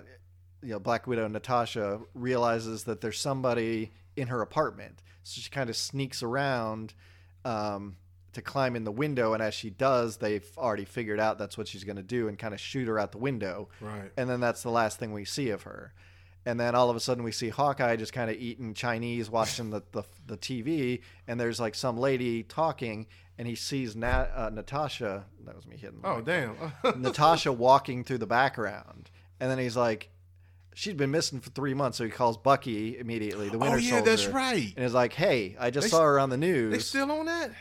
you know, Black Widow Natasha realizes that there's somebody in her apartment, so she kind of sneaks around. Um, to climb in the window, and as she does, they've already figured out that's what she's going to do and kind of shoot her out the window. Right. And then that's the last thing we see of her. And then all of a sudden we see Hawkeye just kind of eating Chinese, watching the, the, the TV, and there's like some lady talking, and he sees Nat, uh, Natasha. That was me hitting. the Oh mic. damn. Natasha walking through the background, and then he's like, "She's been missing for three months." So he calls Bucky immediately, the Winter Soldier. oh yeah, Soldier, that's right. and is like, "Hey, I just They saw her on the news." They still on that?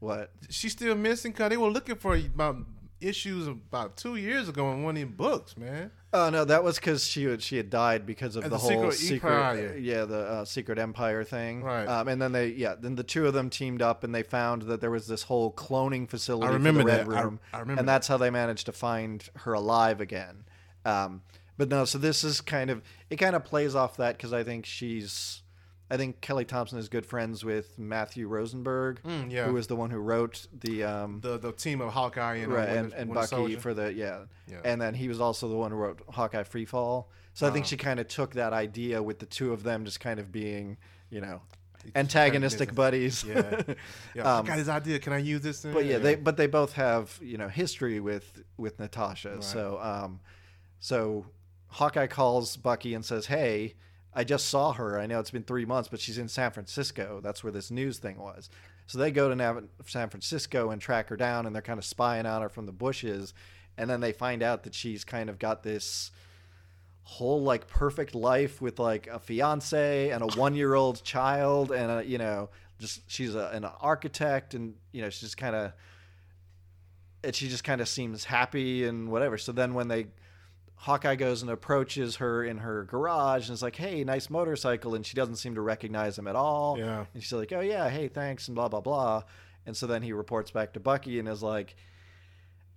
What? She's still missing because they were looking for about issues about two years ago in one of these books, man. Oh no, that was because she had, she had died because of the the whole Secret Empire. yeah, the uh, secret empire thing. Right. Um, and then they, yeah, then the two of them teamed up and they found that there was this whole cloning facility I remember for the Red that. I- Room, I remember and that's how they managed to find her alive again. Um, but no, so this is kind of it. Kind of plays off that because I think she's. I think Kelly Thompson is good friends with Matthew Rosenberg, Mm, yeah. who was the one who wrote the um, The the team of Hawkeye and uh, right, and, and Bucky Soldier. for the yeah. Yeah. and then he was also the one who wrote Hawkeye Freefall. So I think Uh-huh. she kind of took that idea with the two of them just kind of being, you know, antagonistic buddies. Yeah. Yeah, I Um, got his idea. Can I use this? Thing? but yeah, they but they both have you know history with with Natasha. Right. So um, so Hawkeye calls Bucky and says, "Hey, I just saw her. I know it's been three months, but she's in San Francisco. That's where this news thing was." So they go to Nav- San Francisco and track her down, and they're kind of spying on her from the bushes, and then they find out that she's kind of got this whole like perfect life with like a fiance and a one year old child and a you know just she's a, an architect and you know she's just kind of and she just kind of seems happy and whatever so then when they hawkeye goes and approaches her in her garage and is like hey nice motorcycle and she doesn't seem to recognize him at all Yeah. and she's like oh yeah hey thanks and blah blah blah and so then he reports back to bucky and is like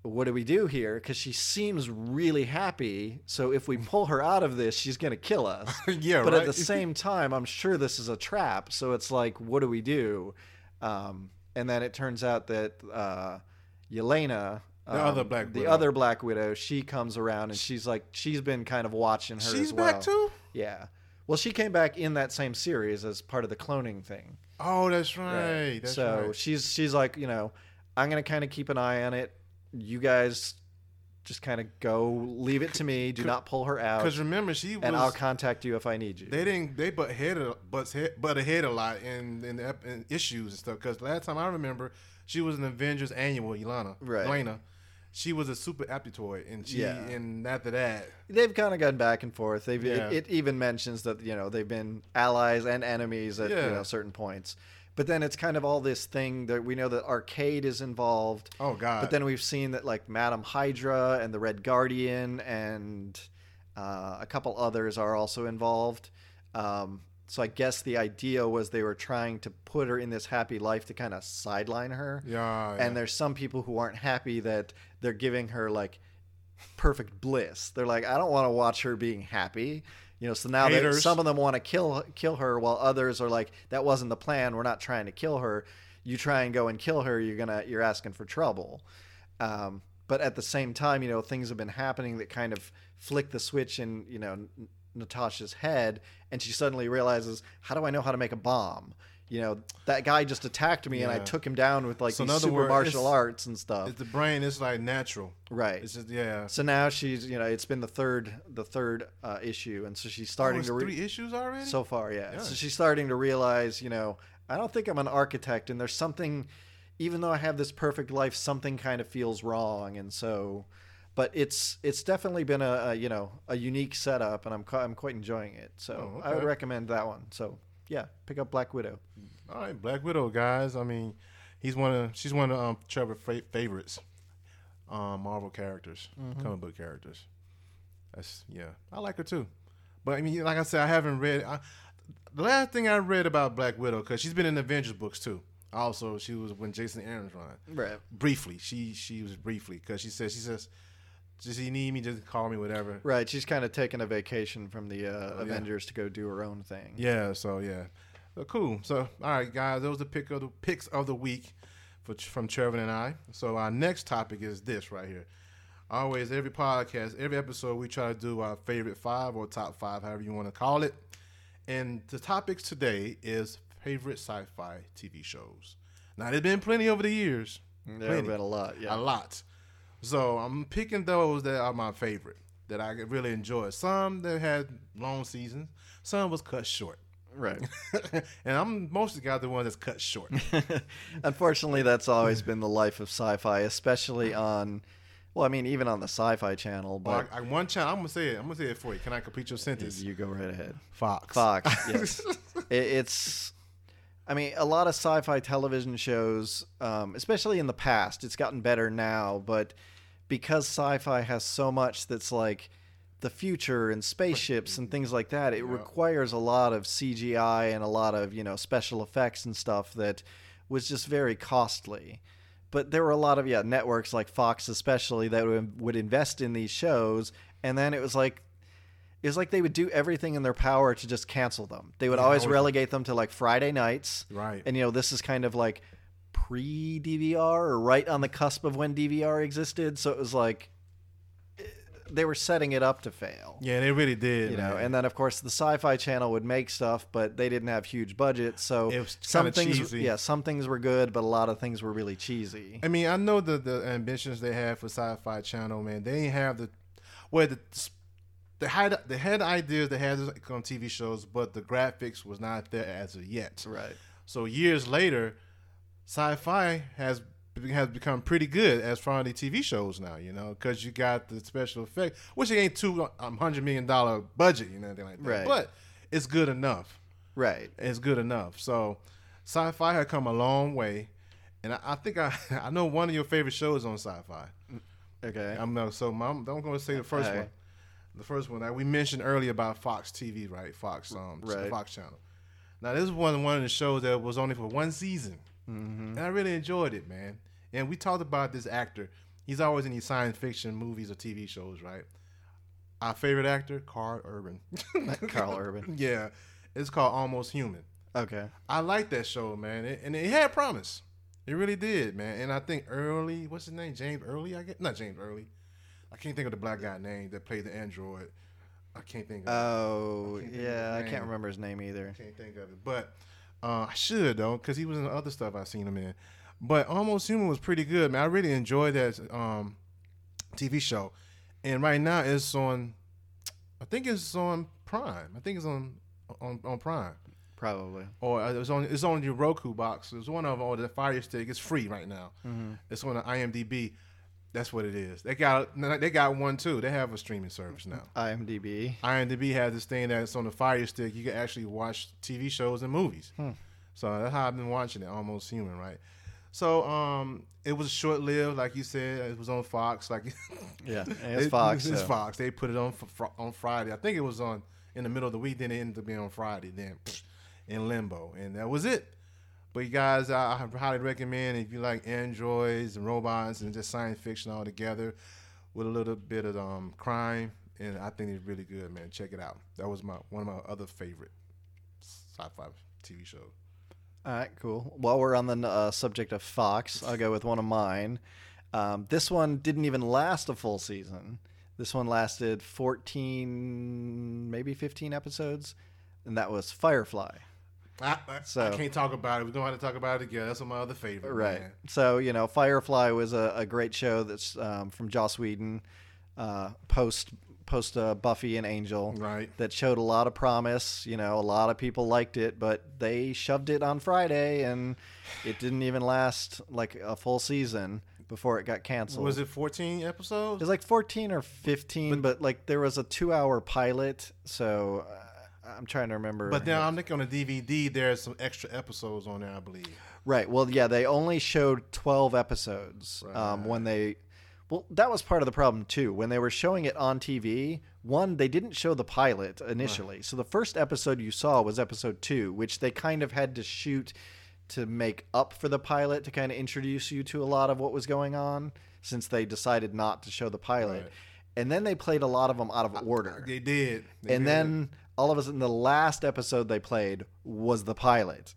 what do we do here? Because she seems really happy. So if we pull her out of this, she's going to kill us. yeah, but right. at the same time, I'm sure this is a trap. So it's like, what do we do? Um, and then it turns out that uh, Yelena, The um, other Black the Widow. other Black Widow, she comes around and she's like, she's been kind of watching her she's as well. back too. Yeah. Well, she came back in that same series as part of the cloning thing. Oh, that's right. That's so right. she's she's like, you know, I'm gonna kind of keep an eye on it. You guys just kind of go, leave it to me. Do not pull her out, Because remember, she was. and I'll contact you if I need you. they didn't. They butt head butts head, butt ahead a lot in in, the, in issues and stuff. Because last time I remember, she was an Avengers annual. Ilana, Right. Elena, she was a super Adaptoid, and she Yeah. and after that, They've kind of gone back and forth. They've Yeah. it, it even mentions that you know they've been allies and enemies at Yeah. you know certain points. But then it's kind of all this thing that we know that Arcade is involved. oh god, But then we've seen that like Madam Hydra and the Red Guardian and Uh, a couple others are also involved. Um, so I guess the idea was they were trying to put her in this happy life to kind of sideline her. Yeah, And there's some people who aren't happy that they're giving her like perfect bliss. They're like, I don't want to watch her being happy. You know, so now they, some of them want to kill kill her, while others are like, that wasn't the plan. We're not trying to kill her. You try and go and kill her, you're gonna you're asking for trouble. Um, but at the same time, you know, things have been happening that kind of flick the switch and you know Natasha's head, and she suddenly realizes, how do I know how to make a bomb? You know, that guy just attacked me, and I took him down with like So these super words, martial arts and stuff. It's the brain is like natural. Right. It's just yeah. So now she's, you know, it's been the third, the third uh, issue, and so she's Oh, starting it's to re- three issues already. so far, yeah. Yeah. So she's starting to realize, you know, I don't think I'm an architect, and there's something, even though I have this perfect life, something kind of feels wrong, and so, but it's it's definitely been a, a you know a unique setup, and I'm I'm quite enjoying it. So Oh, I would recommend that one. So yeah, pick up Black Widow. All right, Black Widow, guys. I mean, he's one of she's one of um, Trevor fa- favorites, um, Marvel characters, Mm-hmm. comic book characters. That's yeah, I like her too. But I mean, like I said, I haven't read. I, the last thing I read about Black Widow because she's been in the Avengers books too. Also, she was when Jason Aaron's run Right. briefly. She she was briefly because she says she says, "Just you need me, just call me, whatever." Right. She's kind of taking a vacation from the uh, Oh, yeah. Avengers to go do her own thing. Yeah, so yeah, so cool. So all right, guys, those are the pick of the picks of the week for from Trevor and I. So our next topic is this right here. Always, every podcast, every episode, we try to do our favorite five or top five, however you want to call it. And the topics today is favorite sci-fi TV shows. Now, there's been plenty over the years, There have been a lot. Yeah. a lot. So I'm picking those that are my favorite, that I really enjoy. Some that had long seasons, some was cut short. Right. and I'm mostly got the one that's cut short. Unfortunately, that's always been the life of sci-fi, especially on, well, I mean, even on the Sci-Fi Channel. But But I, I, one channel, I'm gonna say it. I'm gonna say it for you. Can I complete your sentence? you go right ahead. Fox. Fox, yes. It, it's, I mean, a lot of sci-fi television shows, um, especially in the past, it's gotten better now. But because sci-fi has so much that's like the future and spaceships and things like that, it Yeah. requires a lot of CGI and a lot of you know special effects and stuff that was just very costly. But there were a lot of yeah networks like Fox especially that would, would invest in these shows, and then it was like was like they would do everything in their power to just cancel them. They would Yeah, always relegate them to like Friday nights. Right. And you know, this is kind of like pre DVR or right on the cusp of when DVR existed. So it was like eh, they were setting it up to fail. yeah, they really did. You know, man. and then of course the Sci-Fi Channel would make stuff, but they didn't have huge budgets, so It was some things, cheesy. yeah, some things were good, but a lot of things were really cheesy. I mean, I know the the ambitions they have for Sci-Fi Channel, man. They ain't have the well, the they had they had ideas they had on TV shows, but the graphics was not there as of yet. Right. So years later, Sci-Fi has has become pretty good as far as the TV shows now. You know, because you got the special effect, which ain't two um, hundred million dollar budget, you know, anything like that. Right. But it's good enough. Right. It's good enough. So, Sci-Fi had come a long way, and I, I think I I know one of your favorite shows on Sci-Fi. Okay. I'm not so I'm, I'm going to say the first Okay. one. The first one that we mentioned earlier about Fox TV, right? Fox, um, Right. Fox Channel. Now this is one one of the shows that was only for one season, mm-hmm. and I really enjoyed it, man. And we talked about this actor. He's always in these science fiction movies or TV shows, right? Our favorite actor, Carl Urban. Carl Urban. yeah, it's called Almost Human. Okay. I like that show, man, it, and it had promise. It really did, man. And I think Early, what's his name? James Early, I guess. Not James Early. I can't think of the black guy name that played the android. I can't think of. Oh, I yeah, I can't remember his name either. I can't think of it, but uh, I should though, because he was in the other stuff I've seen him in. But Almost Human was pretty good, man. I really enjoyed that um, TV show, and right now it's on. I think it's on Prime. I think it's on on on Prime. Probably. or uh, it's on it's on your Roku box. It's one of or the Fire Stick. It's free right now. Mm-hmm. It's on the IMDb. That's what it is. They got they got one too. They have a streaming service now. IMDb. IMDb has this thing that's on the Fire Stick. You can actually watch TV shows and movies. Hmm. So that's how I've been watching it. Almost Human, right? So um, it was short lived, like you said. It was on Fox. Like yeah, it's Fox. It's so. Fox. They put it on fr- on Friday. I think it was on in the middle of the week. Then it ended up being on Friday. Then in limbo, and that was it. But you guys, I highly recommend if you like androids and robots and just science fiction all together with a little bit of um, crime, and I think it's really good, man. Check it out. That was my one of my other favorite sci-fi TV shows. All right, cool. While we're on the uh, subject of Fox, I'll go with one of mine. Um, this one didn't even last a full season. This one lasted 14, maybe 15 episodes, and that was Firefly. I, I, so, I can't talk about it. Going to have to talk about it again. That's my other favorite. Right. Man. So, you know, Firefly was a, a great show that's um, from Joss Whedon, uh, post post uh, Buffy and Angel. Right. That showed a lot of promise. You know, a lot of people liked it, but they shoved it on Friday and it didn't even last like a full season before it got canceled. Was it 14 episodes? It was like 14 or 15, but, but like there was a two hour pilot. So. I'm trying to remember. But then I'm looking on the DVD. There's some extra episodes on there, I believe. Right. Well, yeah, they only showed 12 episodes right. um, when they. Well, that was part of the problem too. When they were showing it on TV, one they didn't show the pilot initially. Right. So the first episode you saw was episode two, which they kind of had to shoot to make up for the pilot to kind of introduce you to a lot of what was going on, since they decided not to show the pilot. Right. And then they played a lot of them out of order. They did. They and did. then all of a sudden the last episode they played was the pilot.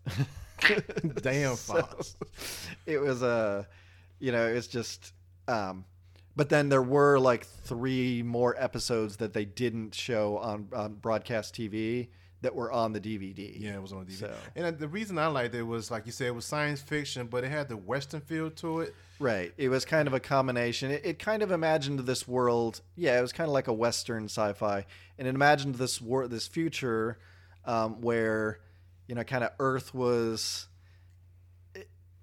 Damn Fox. So, it was a, uh, you know, it's just. Um, but then there were like three more episodes that they didn't show on, on broadcast TV that were on the DVD. Yeah, it was on the DVD. So. And the reason I liked it was, like you said, it was science fiction, but it had the Western feel to it. Right. It was kind of a combination. It, it kind of imagined this world. Yeah, it was kind of like a Western sci-fi, and it imagined this war, this future, um, where, you know, kind of Earth was,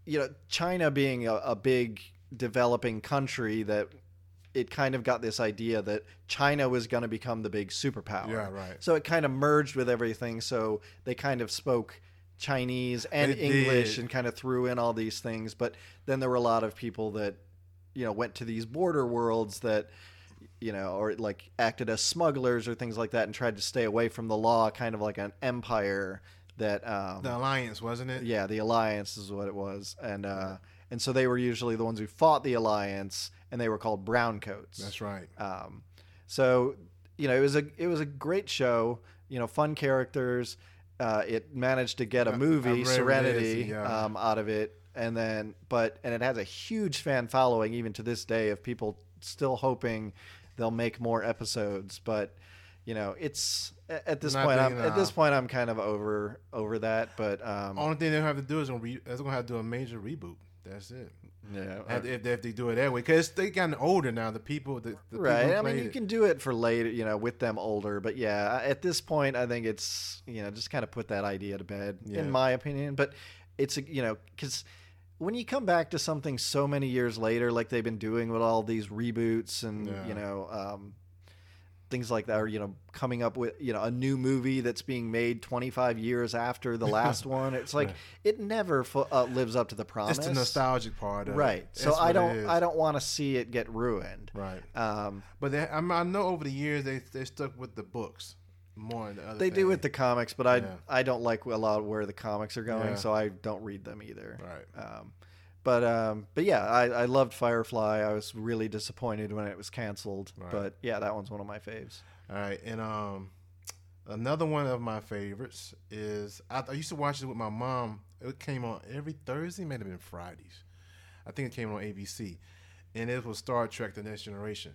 you know, China being a, a big developing country that it kind of got this idea that China was going to become the big superpower. Yeah, right. So it kind of merged with everything. So they kind of spoke Chinese and English and kind of threw in all these things. But then there were a lot of people that, you know, went to these border worlds that, you know, or like acted as smugglers or things like that and tried to stay away from the law, kind of like an empire that. Um, the Alliance, wasn't it? Yeah, the Alliance is what it was. And, uh, and so they were usually the ones who fought the Alliance and they were called browncoats. That's right. Um, so you know, it was a it was a great show. You know, fun characters. Uh, it managed to get a movie, Serenity, yeah. um, out of it, and then but and it has a huge fan following even to this day of people still hoping they'll make more episodes. But you know, it's at this Not point. I'm, at this point, I'm kind of over over that. But um, only thing they have to do is gonna re- they're gonna have to do a major reboot. That's it. Yeah, if, if, if, they do it that way, because they gotten older now. The people, the, the right. People I mean, you it. can do it for later, you know, with them older. But yeah, at this point, I think it's you know just kind of put that idea to bed, yeah. in my opinion. But it's you know because when you come back to something so many years later, like they've been doing with all these reboots and yeah. you know um, things like that, or you know, coming up with you know a new movie that's being made 25 years after the last one. It's like right. it never uh, lives up to the promise. It's the nostalgic part, right? It. So I don't, I don't want to see it get ruined, right? Um, but they, I, mean, I know over the years they they stuck with the books more than the other. They thing. do with the comics, but I yeah. I don't like a lot where the comics are going, yeah. so I don't read them either. Right. Um, but um, but yeah, I, I loved Firefly. I was really disappointed when it was canceled. Right. But yeah, that one's one of my faves. All right, and um, another one of my favorites is I, I, used to watch it with my mom. It came on every Thursday, might have been Fridays. I think it came on ABC, and it was Star Trek: The Next Generation.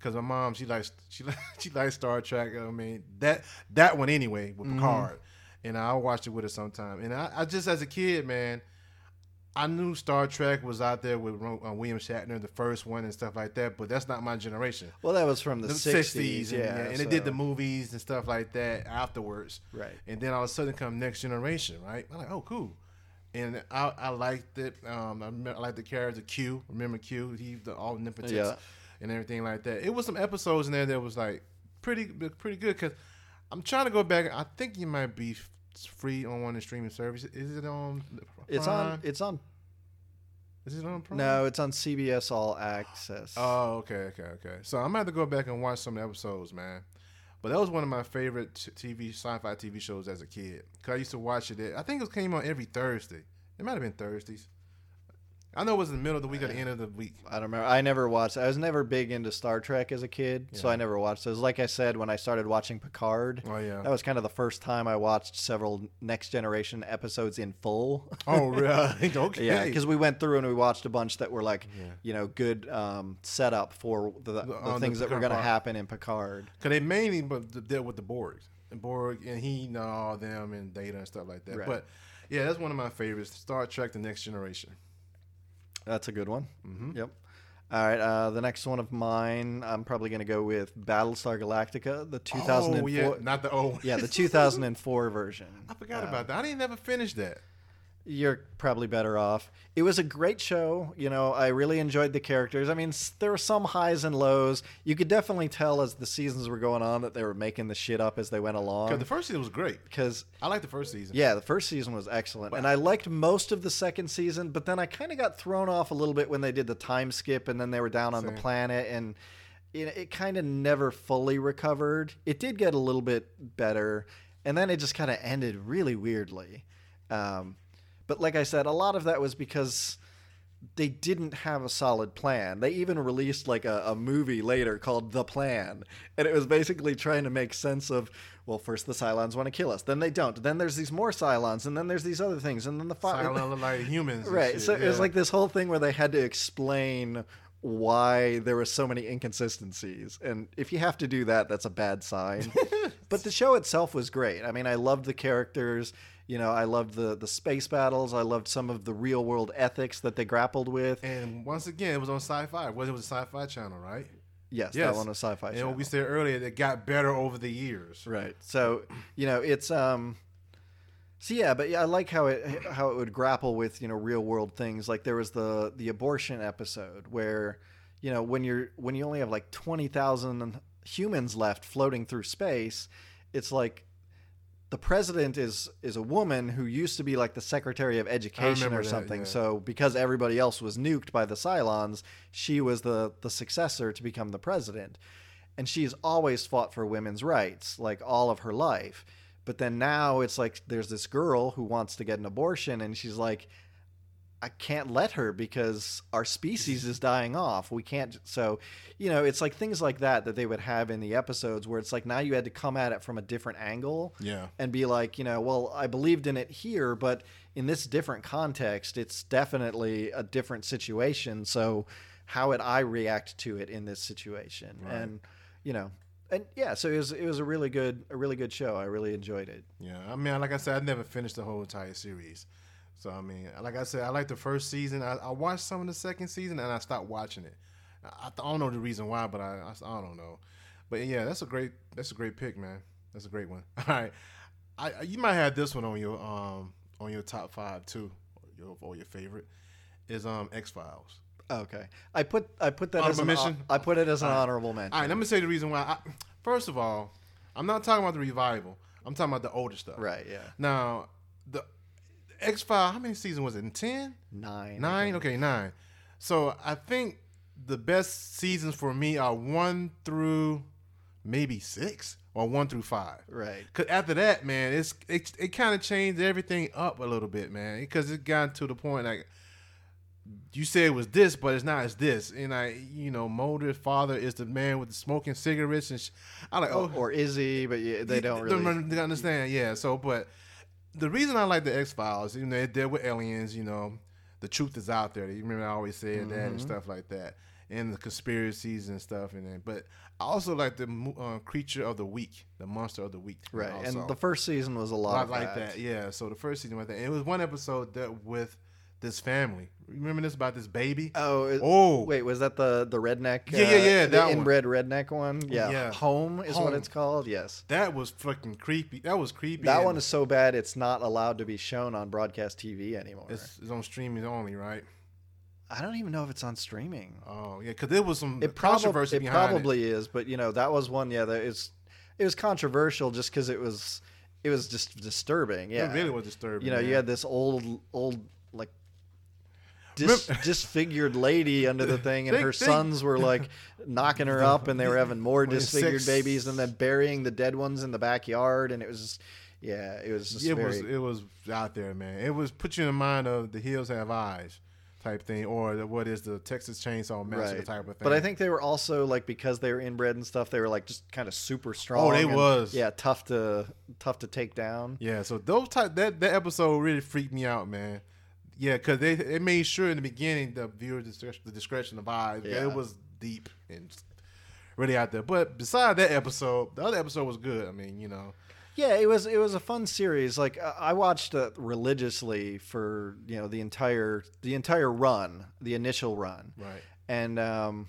Cause my mom, she likes she she likes Star Trek. I mean that that one anyway with mm-hmm. Picard, mm-hmm. and I watched it with her sometime. And I, I just as a kid, man, I knew Star Trek was out there with uh, William Shatner, the first one, and stuff like that. But that's not my generation. Well, that was from the sixties, yeah, yeah, and so. it did the movies and stuff like that afterwards. Right. And then all of a sudden come Next Generation, right? I'm like, oh, cool. And I, I liked it. Um, I, remember, I liked the character Q. Remember Q? He the omnipotence yeah. and everything like that. It was some episodes in there that was like pretty pretty good because I'm trying to go back. I think you might be free on one of the streaming services. Is it on? It's on. It's on Is it on Prime? No, it's on CBS All Access. Oh, okay, okay, okay. So I'm gonna have to go back and watch some episodes, man. But that was one of my favorite TV sci-fi TV shows as a kid. Cause I used to watch it. I think it came on every Thursday. It might have been Thursdays. I know it was in the middle of the week or the end of the week. I don't remember. I never watched. I was never big into Star Trek as a kid, so Yeah. I never watched those. Like I said, when I started watching Picard, Oh yeah. that was kind of the first time I watched several Next Generation episodes in full. oh really? okay. yeah, because we went through and we watched a bunch that were like, Yeah. you know, good um, setup for the, the, The- on the things that were Picard going to part. happen in Picard. Cause they mainly but dealt with the Borg, and Borg, and he and all them and Data and stuff like that. Right. But yeah, that's one of my favorites. Star Trek: The Next Generation. That's a good one. Mm-hmm. Yep. All right. Uh, the next one of mine, I'm probably going to go with Battlestar Galactica, the 2004. Oh yeah, not the old. yeah, the 2004 version. I forgot Uh, about that. I didn't ever finish that. You're probably better off. It was a great show. You know, I really enjoyed the characters. I mean, there were some highs and lows. You could definitely tell as the seasons were going on that they were making the shit up as they went along. the first season was great. Because I liked the first season. yeah, the first season was excellent, and I liked most of the second season. But then I kind of got thrown off a little bit when they did the time skip, and then they were down on the planet, and it, it kind of never fully recovered. It did get a little bit better, and then it just kind of ended really weirdly. Um, but like I said, a lot of that was because they didn't have a solid plan. They even released like a, a movie later called The Plan, and it was basically trying to make sense of well, first the Cylons want to kill us, then they don't, then there's these more Cylons, and then there's these other things, and then the fi- look like humans. right. So it was like this whole thing where they had to explain why there were so many inconsistencies, and if you have to do that, that's a bad sign. but the show itself was great. I mean, I loved the characters. You know, I loved the the space battles. I loved some of the real world ethics that they grappled with. And once again, it was on Sci-Fi. Well, it was a Sci-Fi channel, right? Yes, Yes. that one was sci-fi. And Channel. what we said earlier, it got better over the years. Right. So, you know, it's um so yeah, but yeah, I like how it how it would grapple with, you know, real world things. Like there was the the abortion episode where, you know, when you're when you only have like 20,000 humans left floating through space, it's like the president is is a woman who used to be like the secretary of education or that, something. yeah. So because everybody else was nuked by the Cylons, she was the the successor to become the president. And she's always fought for women's rights, like all of her life. But then now it's like there's this girl who wants to get an abortion, and she's like, I can't let her because our species is dying off. We can't. So, you know, it's like things like that that they would have in the episodes where it's like now you had to come at it from a different angle Yeah. and be like, you know, well, I believed in it here, but in this different context, it's definitely a different situation. So, how would I react to it in this situation? Right. And, you know, and yeah, so it was it was a really good a really good show. I really enjoyed it. Yeah. I mean, like I said, I never finished the whole entire series. So I mean, like I said, I like the first season. I, I watched some of the second season, and I stopped watching it. I, I don't know the reason why, but I, I I don't know. But yeah, that's a great that's a great pick, man. That's a great one. All right, I you might have this one on your um on your top five too, or your or your favorite is um X Files. Okay, I put I put that as Honorable an, mention? I put it as an right. honorable mention. All right, let me say the reason why. I, first of all, I'm not talking about the revival. I'm talking about the older stuff. Right? Yeah, Now, the X File. How many seasons was it? In ten? nine. Nine? Okay, nine. So I think the best seasons for me are one through maybe six or one through five. Right. Cause after that, man, it's it, it kind of changed everything up a little bit, man. Because it got to the point like you said it was this, but it's not. It's this, and I, you know, Mulder's father is the man with the smoking cigarettes, and sh- I like, oh, Or Izzy, but yeah, they don't really. they understand. Yeah. So, but the reason I like the X Files, you know, they deal with aliens. You know, the truth is out there. You remember I always said that Mm-hmm. and stuff like that, and the conspiracies and stuff. And then, but I also like the uh, creature of the week, the monster of the week. Right, also. and the first season was a lot I like that. Yeah. So the first season was that. And it was one episode that with this family. Remember this about this baby? Oh, it- Oh. wait, was that the the redneck? Yeah, yeah, yeah, uh, the that one. inbred redneck one. Yeah, Yeah. home is what it's called. Yes, That was fucking creepy. That was creepy. that one is so bad it's not allowed to be shown on broadcast TV anymore. It's, it's on streaming only, right? I don't even know if it's on streaming. Oh yeah, because there was some It probably controversy it behind probably is, but you know that was one. Yeah, that is. It was controversial just because it was it was just disturbing. Yeah, It really was disturbing. you know, you had this old old dis- disfigured lady under the thing, and her sons were like knocking her up, and they were having more disfigured babies, and then burying the dead ones in the backyard, and it was, just, yeah, it was just it very, was it was out there, man. It was put you in mind of the hills have eyes type thing, or the, what is the Texas Chainsaw Massacre right. type of thing. But I think they were also like because they were inbred and stuff, they were like just kind of super strong. Oh, they and, was. yeah, tough to tough to take down. yeah. So those type that that episode really freaked me out, man. Yeah, because they they made sure in the beginning the viewer discretion, the discretion of eyes. Yeah. It was deep and really out there. But beside that episode, the other episode was good. I mean, you know, Yeah, it was it was a fun series. Like I I watched it religiously for you know the entire the entire run, the initial run, right? and um,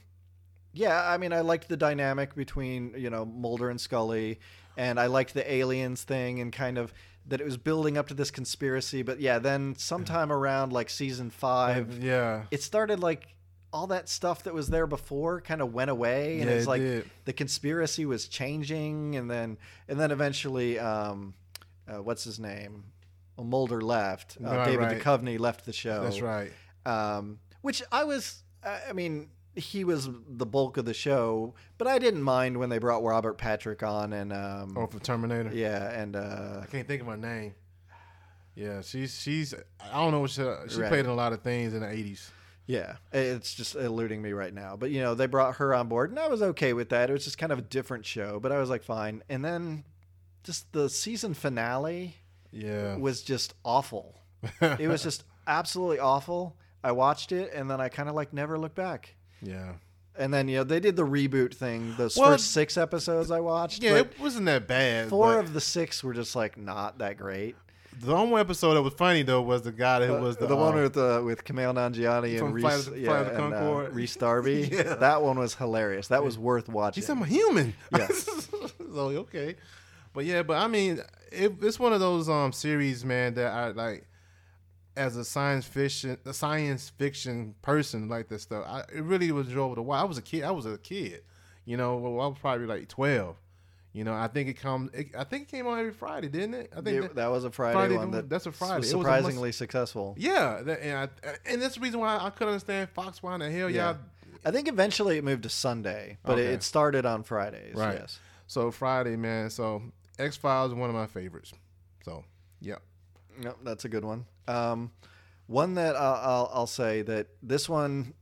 yeah, I mean I liked the dynamic between you know Mulder and Scully, and I liked the aliens thing and kind of that it was building up to this conspiracy. But yeah, then sometime around like season five, yeah, it started like all that stuff that was there before kind of went away and Yeah, it's it like did. the conspiracy was changing and then and then eventually um uh, what's his name well, Mulder left uh, Right, David right. Duchovny left the show that's right. um which I was I I mean he was the bulk of the show but I didn't mind when they brought Robert Patrick on and um Oh, for Terminator. yeah and uh I can't think of her name. Yeah, she's she's I don't know what she she Right. played in a lot of things in the eighties. Yeah, it's just eluding me right now. But you know, they brought her on board, and I was okay with that. It was just kind of a different show, but I was like, fine. And then, just the season finale Yeah, was just awful. It was just absolutely awful. I watched it, and then I kind of like never looked back. Yeah, And then you know they did the reboot thing. Those Well, first six episodes I watched, yeah. It wasn't that bad. four of the six were just like not that great. the only episode that was funny though was the guy that was the, the one uh, with uh, with Kumail Nanjiani and Rhys, of yeah, Flight and, uh, Rhys Darby. Yeah. That one was hilarious. That was worth watching. He's a human. Yeah. so okay, but yeah, but I mean, it, it's one of those um series, man, that I like. As a science fiction, a science fiction person, like this stuff, I, it really was enjoyable to watch. I was a kid. I was a kid, you know. Well, I was probably like twelve. You know, I think it comes. I think it came on every Friday, didn't it? I think It- that, that was a Friday, Friday one. That that's a Friday. Was It was surprisingly successful. yeah, that, and I, and that's the reason why I couldn't understand Fox. Why in the hell, Yeah. y'all? I think eventually it moved to Sunday, but it, Okay. it started on Fridays. Right. Yes. So Friday, man. So X Files is one of my favorites. So yeah. Yep, that's a good one. Um, one that I'll, I'll, I'll say that this one,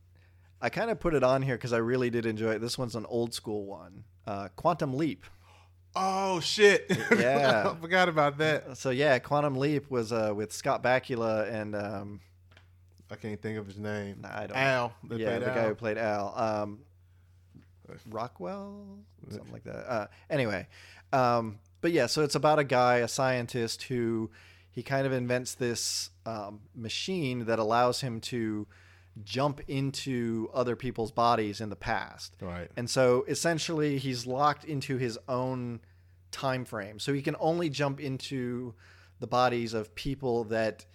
I kind of put it on here because I really did enjoy it. This one's an old school one, uh, Quantum Leap. Oh shit! Yeah. I forgot about that. So yeah, Quantum Leap was uh, with Scott Bakula and um, I can't think of his name. I don't. Al. They yeah, the Al. guy who played Al. Um, Rockwell, something like that. Uh, anyway, um, but yeah, so it's about a guy, a scientist who he kind of invents this um, machine that allows him to jump into other people's bodies in the past. Right. And so essentially he's locked into his own time frame. So he can only jump into the bodies of people that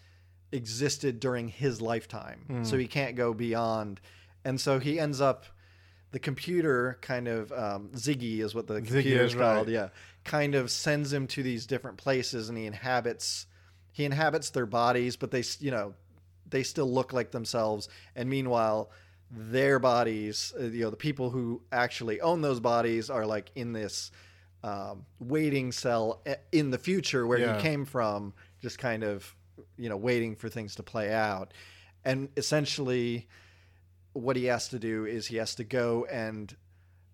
existed during his lifetime. So he can't go beyond. And so he ends up the computer kind of um, Ziggy is what the computer is that's right. called. Yeah, kind of sends him to these different places, and he inhabits he inhabits their bodies, but they you know they still look like themselves. And meanwhile, their bodies, uh, you know, the people who actually own those bodies are like in this um, waiting cell uh, in the future where Yeah. he came from, just kind of you know waiting for things to play out. And essentially, what he has to do is he has to go and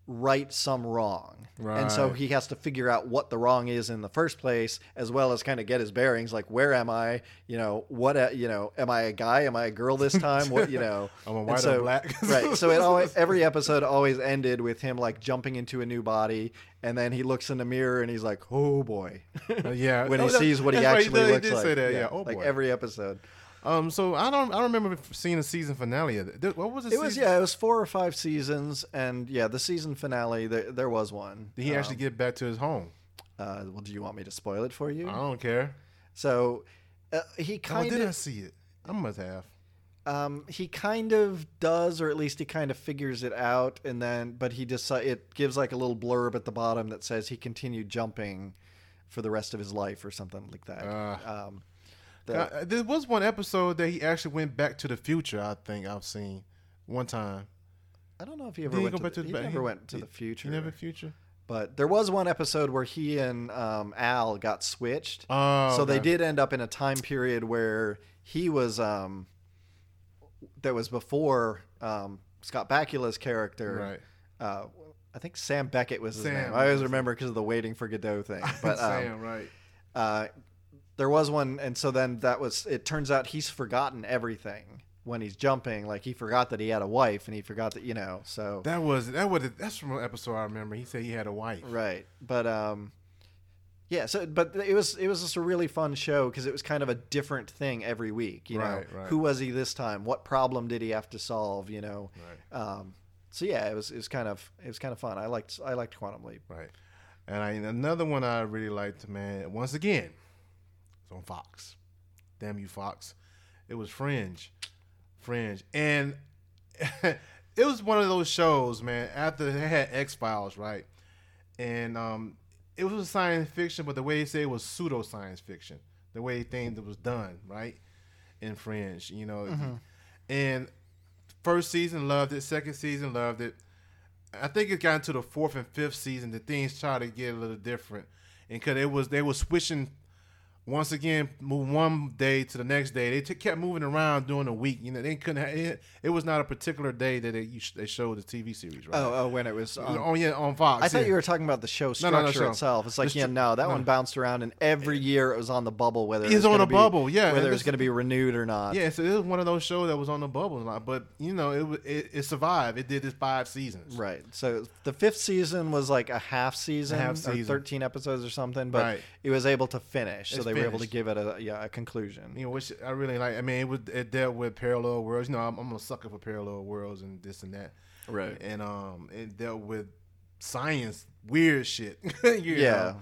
right some wrong. Right. And so he has to figure out what the wrong is in the first place as well as kind of get his bearings like where am I? You know, what uh, you know, am I a guy? Am I a girl this time? What, you know. I'm a And white so- or black. right. So it always every episode always ended with him like jumping into a new body and then he looks in the mirror and he's like, "Oh boy." Uh, yeah. when he Oh, that- sees what he right, actually did- looks did like. that. Yeah. Oh like boy. every episode. Um. So I don't. I don't remember seeing a season finale of it. What was the It was yeah, it was four or five seasons, and yeah, the season finale there, there was one. Did he actually Um, get back to his home? Uh, well, do you want me to spoil it for you? I don't care. So uh, he kind of Oh, did I see it? I must have. um, he kind of does, or at least he kind of figures it out, and then but he just it gives like a little blurb at the bottom that says he continued jumping for the rest of his life or something like that. Uh. um, That- Uh, there was one episode that he actually went back to the future. I think I've seen one time. I don't know if he ever Did went to, back the, to he the- never he- went to he- the future. Never future. But there was one episode where he and um, Al got switched. Oh, so they did end up in a time period where he was um, that was before um, Scott Bakula's character. Right. Uh, I think Sam Beckett was his Sam. name. I always remember because of the waiting for Godot thing. But um, Sam, right. uh, there was one, and so then that was. It turns out he's forgotten everything when he's jumping. Like he forgot that he had a wife, and he forgot that you know. So That was that was that's from an episode I remember. He said he had a wife. right, but um, yeah. So, but it was it was just a really fun show because it was kind of a different thing every week. You know, Right, right. who was he this time? What problem did he have to solve? You know. Right. Um, so yeah, it was it was kind of it was kind of fun. I liked I liked Quantum Leap. Right. And I, another one I really liked, man. Once again, it's on Fox. Damn you, Fox! It was Fringe, Fringe, and it was one of those shows, man. After they had X Files, right, and um, it was science fiction, but the way they say it was pseudo science fiction. The way things was done, right, in Fringe, you know, and first season loved it, second season loved it. I think it got into the fourth and fifth season. The things started to get a little different, and because it was they were switching once again, move one day to the next day. They t- kept moving around during the week. You know, they couldn't. Ha- it, it was not a particular day that they you sh- they showed the TV series. Right? Oh, oh, when it was. On, yeah on Fox. I thought yeah. you were talking about the show No, structure no, no, show. itself. It's like, The yeah, no, that no. one bounced around, and every year it was on the bubble, whether it It's was on a be- bubble, yeah, whether it this- going to be renewed or not. Yeah, so it was one of those shows that was on the bubble uh, but you know, it it, it survived. It did its five seasons. Right. So the fifth season was like a half season, half or season. 13 episodes or something, but Right. it was able to finish. So It's they were able to give it a yeah, a conclusion. You know, which I really like. I mean, it would it dealt with parallel worlds. You know, I'm, I'm a sucker for parallel worlds and this and that. Right. And um, it dealt with science, weird shit. you Yeah. Know,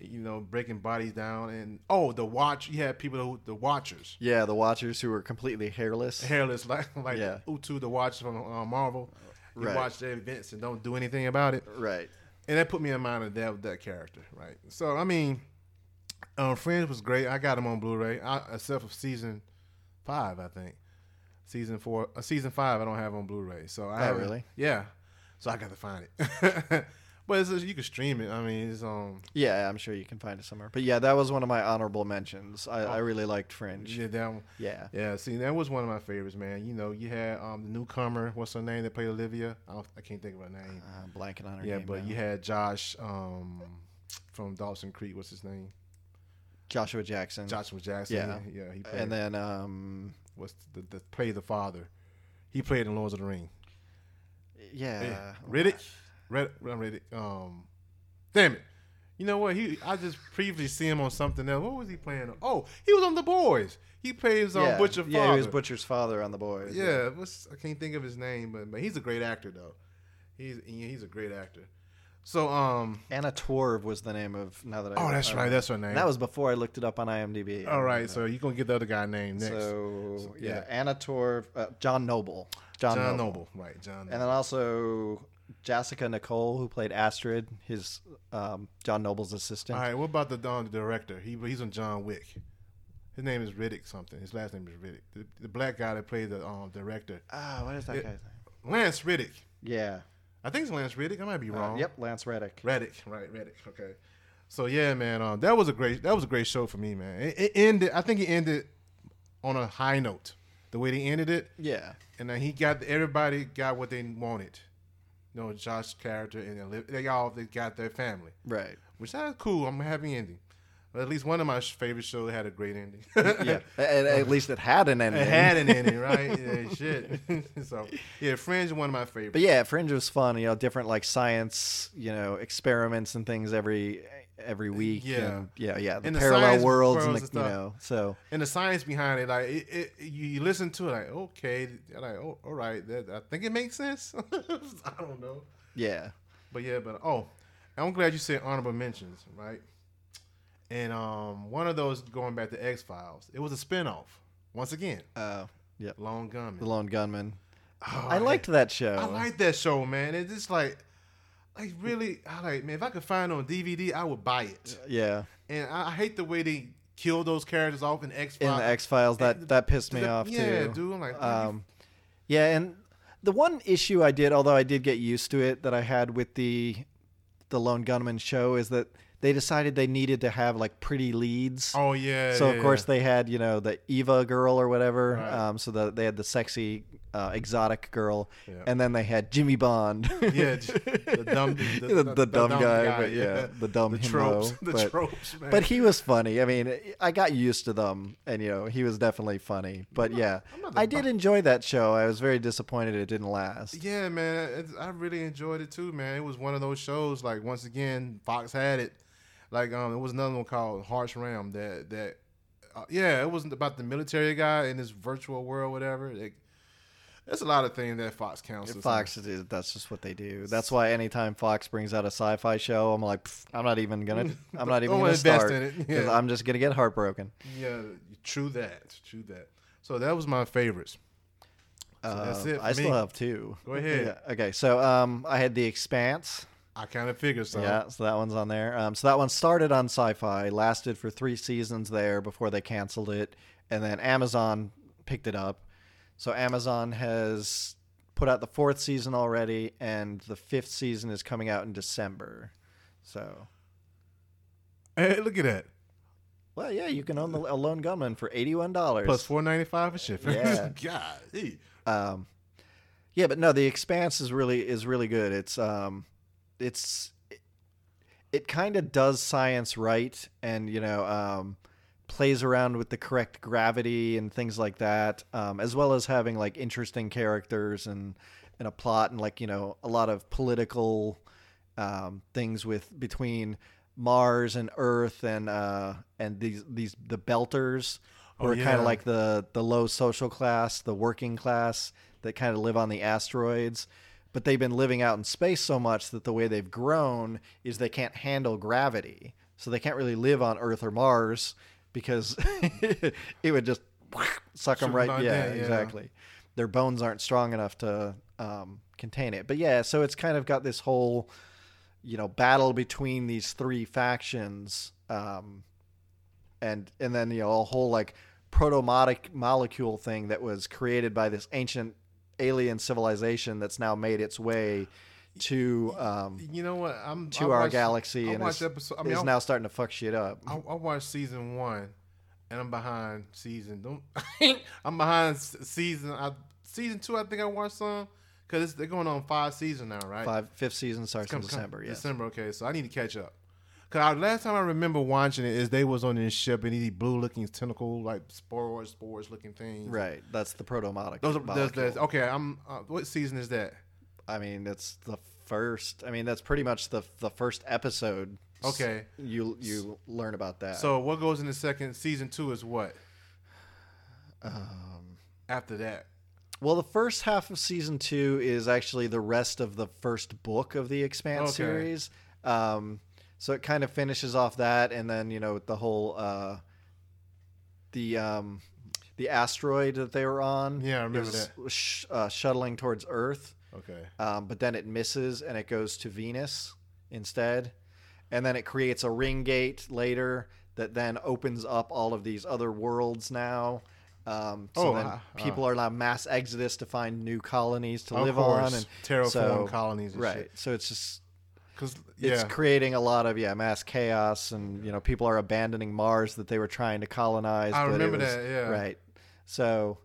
you know, breaking bodies down, and oh, the watch. You had people who the Watchers, Yeah, the Watchers who were completely hairless. hairless, like like Yeah. Uatu, the Watcher from uh, Marvel. You Right. watch their events and don't do anything about it. Right. and that put me in mind of that that character, right? So I mean, um, Fringe was great. I got him on Blu-ray, I, except for season five, I think. Season four, uh, season five, I don't have on Blu-ray. So I Oh, haven't- really? Yeah. So I got to find it. but it's, you can stream it. I mean, it's um, Yeah, I'm sure you can find it somewhere. But yeah, that was one of my honorable mentions. I, Oh. I really liked Fringe. yeah, that one. Yeah. Yeah, see, that was one of my favorites, man. You know, you had um the newcomer, what's her name that played Olivia? I, don't, I can't think of her name. Uh, blanking on her yeah, but now. you had Josh um from Dawson Creek. What's his name? Joshua Jackson. Joshua Jackson. Yeah. yeah. He played, and then um what's the, the play the father? He played in Lords of the Ring. yeah. Yeah. Riddick, Red, Riddick. Um, damn it. You know what? He I just previously see him on something else. What was he playing? on? Oh, he was on The Boys. He plays on yeah. Butcher Yeah, Father. he was Butcher's father on the boys. Yeah, what's I can't think of his name, but but he's a great actor though. He's he's a great actor. So um, Anna Torv was the name of now that I oh that's I- right, that's her name. That was before I looked it up on IMDb. all right. So you're gonna get the other guy name next? So yeah, yeah. Anna Torv, uh, John Noble, John, John Noble. Noble. right? John. Noble. and then also Jasika Nicole, who played Astrid, his um, John Noble's assistant. All right, what about the, um, the director? He he's on John Wick. His name is Reddick something. His last name is Reddick. The, the black guy that played the um, director, Ah, what is that It- guy's name? Lance Reddick. Yeah. I think it's Lance Reddick. I might be Uh, wrong. yep, Lance Reddick. Reddick, right? Reddick. Okay. So yeah, man, um, that was a great that was a great show for me, man. It, it ended. I think it ended on a high note. The way they ended it, Yeah. and then he got everybody got what they wanted. You know, Josh's character and they all they got their family, Right. which is cool. I'm a happy ending. At least one of my favorite shows had a great ending. Yeah. at, at least it had an ending. It had an ending, right? Yeah, shit. so yeah, Fringe is one of my favorites. But yeah, Fringe was fun. You know, different like science, you know, experiments and things every every week. Yeah. and, yeah, yeah. The And parallel worlds and the, and you know, so and the science behind it, like it, it you, you listen to it, like okay, like oh, all right, that, I think it makes sense. I don't know, yeah, but yeah, but oh, I'm glad you said honorable mentions, right? And um, one of those going back to X Files, it was a spinoff. Once again, uh, yeah, Lone Gunmen. the Lone Gunmen. Oh, I liked that show. I like that show, man. It's just like, like really, I like man. If I could find it on DVD, I would buy it. Yeah, And I, I hate the way they killed those characters off in X in Files. the X Files. That that pissed me off yeah, too. Yeah, dude. I'm like, Um, yeah, and the one issue I did, although I did get used to it, that I had with the the Lone Gunmen show is that they decided they needed to have like pretty leads. oh yeah. so yeah, of course yeah. they had you know the Eva girl or whatever. Right. Um, so that they had the sexy uh, exotic girl, Yeah. and then they had Jimmy Bond. Yeah, the dumb- the- the, the- the the dumb, dumb guy, guy, but yeah, yeah. the dumb the himbo, tropes, the but, tropes, man. but he was funny. I mean, I got used to them, and you know, he was definitely funny. But yeah, not the I did enjoy that show. I was very disappointed it didn't last. Yeah, man, I really enjoyed it too, man. It was one of those shows. Like once again, Fox had it. Like um, there was another one called Harsh Realm that that. Uh, yeah, it wasn't about the military guy in this virtual world, whatever. It, there's a lot of things that Fox counts. Fox, is- that's just what they do. That's why anytime Fox brings out a sci-fi show, I'm like, I'm not even gonna, I'm not even gonna invest start in it. Yeah. I'm just gonna get heartbroken. Yeah, true that, true that. So that was my favorites. So that's Uh, it. For I me. still have two. Go ahead. Yeah, Okay, so um, I had The Expanse. I kind of figured so. Yeah, so that one's on there. Um, so that one started on Sci-Fi, lasted for three seasons there before they canceled it, and then Amazon picked it up. So Amazon has put out the fourth season already, and the fifth season is coming out in December. So, Hey, look at that. well, yeah, you can own the a Lone Gunmen for eighty-one dollars Plus four ninety five for shipping. Yeah. God. hey. Um, yeah, but no, the Expanse is really is really good. It's um, it's it, it kind of does science right, and you know, um, plays around with the correct gravity and things like that, um, as well as having like interesting characters and and a plot and like you know a lot of political um, things with between Mars and Earth and uh, and these these the Belters who Oh, are kind of like the the low social class, the working class that kind of live on the asteroids. But they've been living out in space so much that the way they've grown is they can't handle gravity, so they can't really live on Earth or Mars because it would just suck them right. Yeah, there, yeah. exactly. Their bones aren't strong enough to um, contain it. But yeah, so it's kind of got this whole you know battle between these three factions um and and then you know a whole like proto molecule thing that was created by this ancient alien civilization that's now made its way to um You know what? I'm to I our watched- galaxy I and is, episode. I mean, is now starting to fuck shit up I, I watched season one, and I'm behind season. Don't I'm behind season. I, season two, I think I watched some because they're going on five seasons now, right? five fifth season starts in Come- come- december yes December. Okay, so I need to catch up. Cause I, last time I remember watching it is they was on this ship and these blue looking tentacle like spores, spores looking things. right that's the proto Those are that's, okay. I'm. Uh, what season is that? i mean that's the first i mean that's pretty much the the first episode Okay. you you learn about that So what goes in the second season two is what um after that? Well, the first half of season two is actually the rest of the first book of the Expanse Okay. series. Um, so it kind of finishes off that, and then you know with the whole uh, the um, the asteroid that they were on. Yeah, I remember is that. Sh- uh, shuttling towards Earth, Okay. um, but then it misses and it goes to Venus instead, and then it creates a ring gate later that then opens up all of these other worlds now. Um, so Oh, then uh, people are now mass exodus to find new colonies to Of live course, on and terraform so- colonies and right. shit. So it's just Because it's creating a lot of yeah mass chaos and you know people are abandoning Mars that they were trying to colonize. I remember was- that, yeah. Right. So,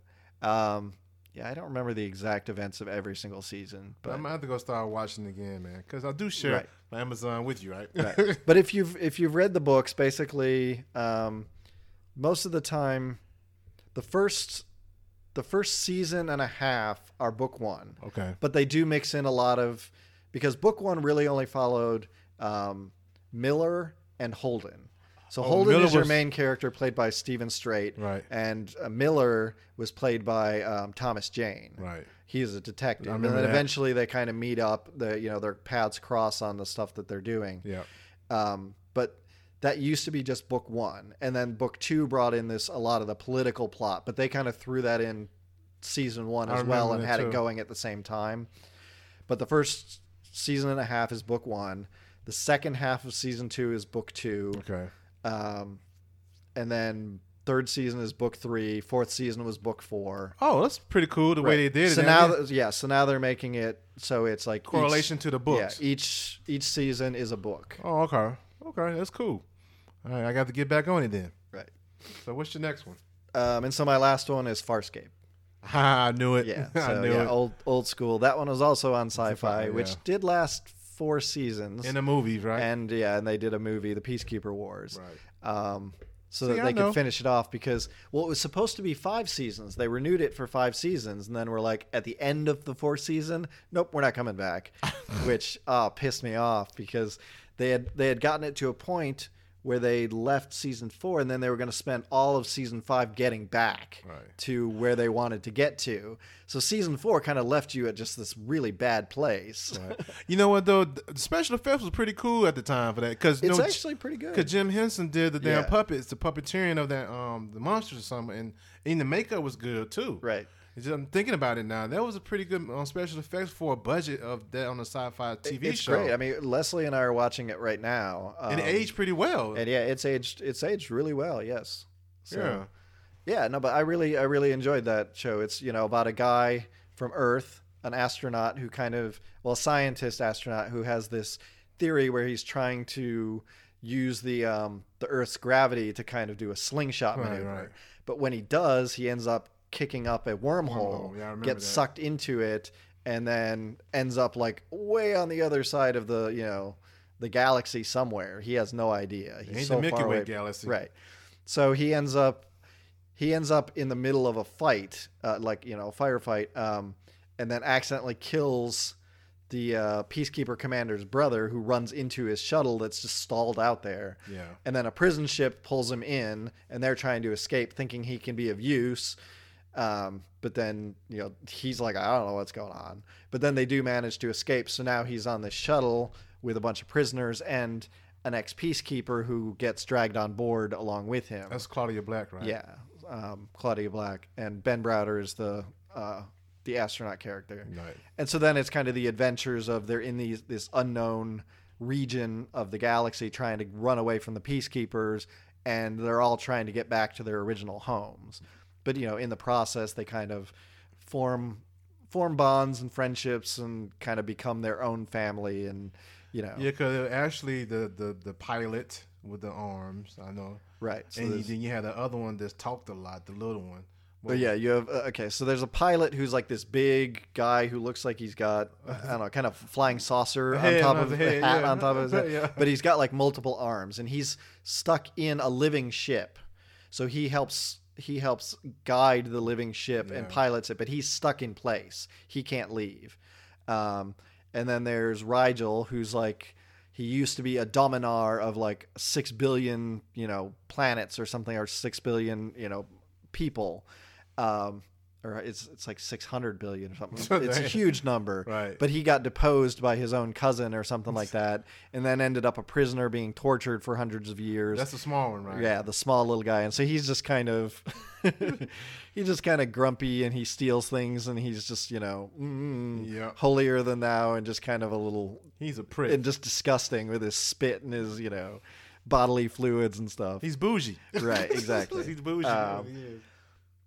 um, yeah, I don't remember the exact events of every single season, but I'm gonna have to go start watching again, man. Because I do share Right. my Amazon with you, right? right. but if you've if you've read the books, basically, um, most of the time, the first the first season and a half are book one, okay. but they do mix in a lot of because book one really only followed um, Miller and Holden. So Oh, Holden Miller is your was- main character, played by Steven Strait, Right. and uh, Miller was played by um, Thomas Jane. Right. He is a detective, and then that. eventually they kind of meet up. The you know their paths cross on the stuff that they're doing. Yeah. Um, but that used to be just book one, and then book two brought in this a lot of the political plot, but they kind of threw that in season one as well and had too. it going at the same time. But the first season and a half is book one. The second half of season two is book two. Okay. Um, and then third season is book three. Fourth season was book four. Oh, that's pretty cool the way they did it. So now, th- yeah, so now they're making it so it's like each- correlation to the books. Yeah, each each season is a book. Oh, okay. Okay, that's cool. All right, I got to get back on it then. Right. So what's your next one? Um, and so my last one is Farscape. I knew it. Yeah, I so knew yeah, it. old old school. That one was also on Sci-Fi, Sci-Fi, which yeah. did last four seasons. In the movies, right? and yeah, and they did a movie, The Peacekeeper Wars. right. um, so See, that I they know. could finish it off because well, it was supposed to be five seasons. They renewed it for five seasons, and then we're like, at the end of the fourth season, nope, we're not coming back, which uh, pissed me off because they had they had gotten it to a point where they left season four, and then they were going to spend all of season five getting back Right. to where they wanted to get to. So season four kind of left you at just this really bad place. Right. you know what though? The special effects was pretty cool at the time for that because It's no, actually pretty good. Because Jim Henson did the damn Yeah. puppets, the puppeteering of that um the monsters or something, and and the makeup was good too. Right. Just- I'm thinking about it now. That was a pretty good um, special effects for a budget of that on a sci-fi TV it's show. great. I mean, Leslie and I are watching it right now. and it um, aged pretty well. and yeah, it's aged. It's aged really well. Yes. So, yeah. Yeah. No, but I really, I really enjoyed that show. It's you know about a guy from Earth, an astronaut who kind of, well, a scientist astronaut who has this theory where he's trying to use the um, the Earth's gravity to kind of do a slingshot Right, maneuver. right. But when he does, he ends up kicking up a wormhole, Wormhole, yeah, gets that. sucked into it, and then ends up like way on the other side of the you know the galaxy somewhere. He has no idea. He's ain't so the Milky Way galaxy. Right. So he ends up he ends up in the middle of a fight, uh, like you know, a firefight, um, and then accidentally kills the uh, peacekeeper commander's brother, who runs into his shuttle that's just stalled out there. Yeah. And then a prison ship pulls him in, and they're trying to escape, thinking he can be of use. Um, but then you know he's like, I don't know what's going on. But then they do manage to escape. So now he's on this shuttle with a bunch of prisoners and an ex peacekeeper who gets dragged on board along with him. That's Claudia Black, right? Yeah, um, Claudia Black and Ben Browder is the uh, the astronaut character. Right. And so then it's kind of the adventures of they're in these this unknown region of the galaxy trying to run away from the peacekeepers and they're all trying to get back to their original homes. But you know, in the process they kind of form form bonds and friendships and kind of become their own family and you know Yeah, because actually the, the the pilot with the arms, I know, right so and then you had the other one that's talked a lot, the little one. But yeah, you have uh, okay. So there's a pilot who's like this big guy who looks like he's got I don't know, kind of flying saucer on top of the the head, hat yeah. on top of his head. Yeah. But he's got like multiple arms, and he's stuck in a living ship. So he helps he helps guide the living ship and pilots it, but he's stuck in place. He can't leave. Um, and then there's Rygel, who's like he used to be a dominar of like six billion, you know, planets or something, or six billion, you know, people. Um, or it's it's like six hundred billion or something. It's a huge number. Right. But he got deposed by his own cousin or something like that, and then ended up a prisoner being tortured for hundreds of years. That's the small one, right? Yeah, the small little guy, and so he's just kind of, he's just kind of grumpy, and he steals things, and he's just you know, mm, Yeah. holier than thou, and just kind of a little, He's a prick. and just disgusting with his spit and his you know, bodily fluids and stuff. He's bougie. Right, exactly. He's bougie. Um.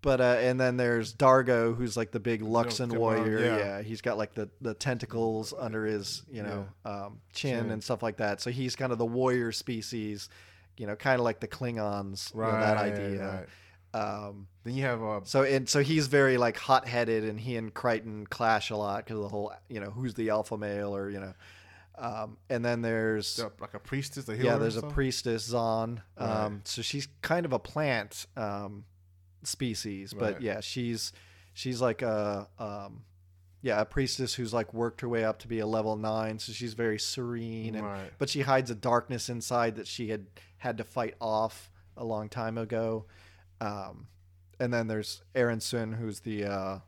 But uh, and then there's Dargo, who's like the big Luxan on, warrior. yeah. Yeah. he's got like the, the tentacles under his you know um, chin, Chin. and stuff like that. So he's kind of the warrior species, you know, kind of like the Klingons. you know, right. that idea. Right. Um, Then you have uh, so and so he's very like hot headed, and he and Crichton clash a lot because of the whole you know who's the alpha male or you know. Um, and then there's like a priestess, a yeah, there's a priestess Zhaan. Um, Right. so she's kind of a plant um, species, but Right. yeah, she's she's like a um, yeah a priestess who's like worked her way up to be a level nine. So she's very serene, and Right. but she hides a darkness inside that she had had to fight off a long time ago. Um, and then there's Aeryn Sun, who's the uh,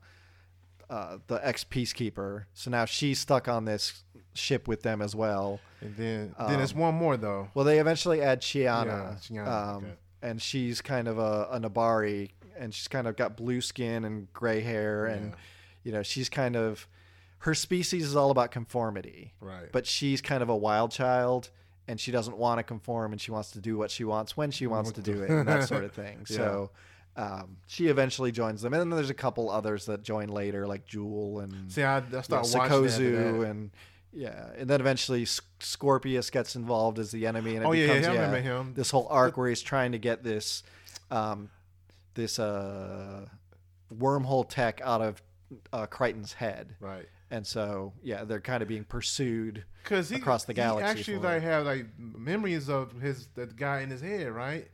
uh, the ex peacekeeper. So now she's stuck on this ship with them as well. And then then there's Um, one more though. Well, they eventually add Chiana, Yeah, Chiana, um, okay. and she's kind of a, a Nebari, and she's kind of got blue skin and gray hair, and Yeah. you know she's kind of her species is all about conformity, Right. but she's kind of a wild child, and she doesn't want to conform, and she wants to do what she wants when she wants to do it, and that sort of thing. Yeah. So. Um, she eventually joins them, and then there's a couple others that join later, like Jool and See, I, I yeah, Sikozu, and yeah, and then eventually Scorpius gets involved as the enemy, and it Oh, yeah, becomes yeah, yeah, him. this whole arc where he's trying to get this, um, this uh, wormhole tech out of uh, Crichton's head, Right. and so yeah, they're kind of being pursued. Because he across the galaxy he actually like have like memories of his the guy in his head, right?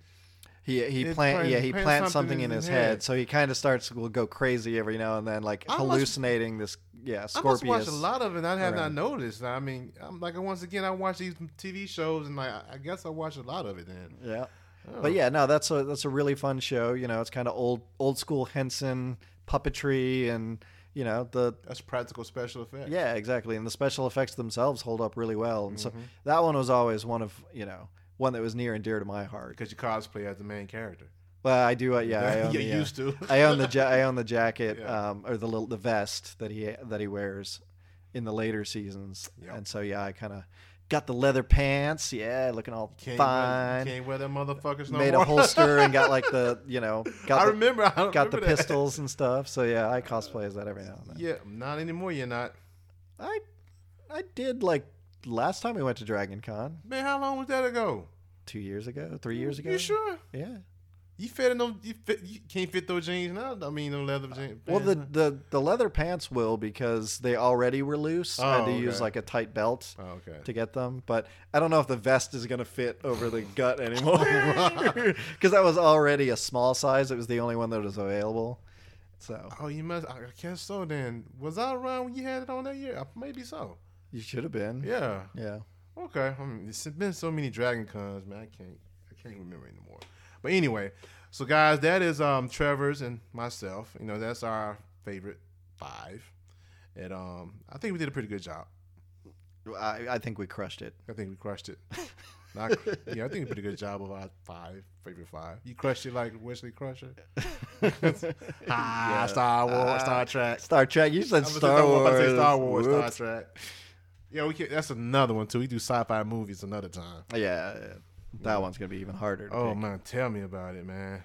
He he plant yeah he plants plants something something in his his head, head. so he kind of starts will go crazy every now and then, like I must- hallucinating this yeah I must watch a lot of it. I have around. not noticed. I mean, I'm like once again, I watch these TV shows, and like I I guess I watch a lot of it. Then, Yeah. Oh. But yeah, no, that's a that's a really fun show. You know, it's kind of old old school Henson puppetry, and you know the that's practical special effects. yeah exactly, and the special effects themselves hold up really well. And so Mm-hmm. that one was always one of you know one that was near and dear to my heart. because you cosplay as the main character. Well, I do. Uh, yeah, I own you the, uh, used to. I own the ja- I own the jacket Yeah. um, or the little the vest that he that he wears in the later seasons, Yep. and so yeah, I kind of got the leather pants. Yeah, looking all Can't fine. Wear, can't wear them motherfuckers no made more. a holster and got like the you know got I the, remember. I got the that. pistols and stuff. So yeah, I uh, cosplay as that every now and then. Yeah, not anymore. You're not. I I did like last time we went to Dragon Con Man, how long was that ago? two years ago, three years ago. You sure? Yeah. You fit in them? You, fit, you can't fit those jeans now. I mean, the leather jeans. Well, the, the the leather pants will because they already were loose. I had Oh, to use like a tight belt? Oh, okay. to get them, but I don't know if the vest is gonna fit over the gut anymore because that was already a small size. It was the only one that was available. So Oh, you must. I guess so. Then was I around when you had it on that year? Uh, Maybe so. you should have been. Yeah. Yeah. Okay. I mean, it's been so many Dragon Cons, man. I can't. I can't remember anymore. But anyway, so guys, that is um Trevor's and myself. You know, that's our favorite five, and um, I think we did a pretty good job. I, I think we crushed it. I think we crushed it. Not, yeah, I think we did a pretty good job of our five favorite five. You crushed it like Wesley Crusher. ah, Yeah. Star Wars, Ah. Star Trek. Star Trek. You said I'm gonna say Star Wars. to Star Wars, Star Trek. Yeah, we can, that's another one too. We do sci-fi movies another time. Yeah, yeah. That one's gonna be even harder. Oh pick. man, tell me about it, man.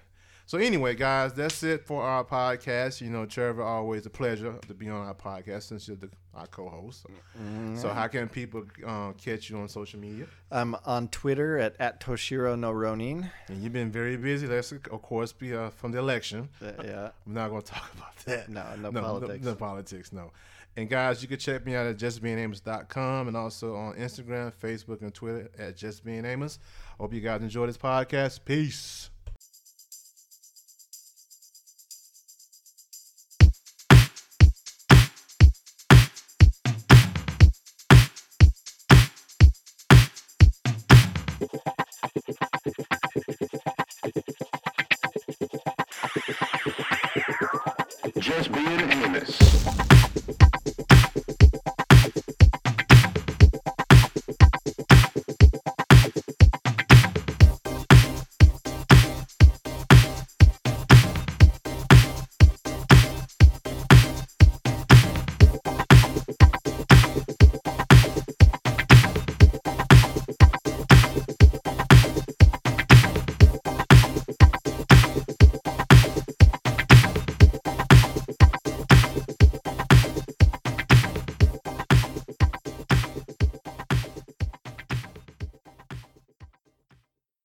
So anyway, guys, that's it for our podcast. You know, Trevor, always a pleasure to be on our podcast since you're the, our co-host. So how can people uh, catch you on social media? I'm on Twitter at, at Toshiro no Ronin. And you've been very busy. That's of course be uh, from the election. Uh, yeah. I'm not going to talk about that. No, no politics. No, politics, no. And guys, you can check me out at justbeingamos.com and also on Instagram, Facebook, and Twitter at justbeingamos. Hope you guys enjoy this podcast. Peace. Just being Amos.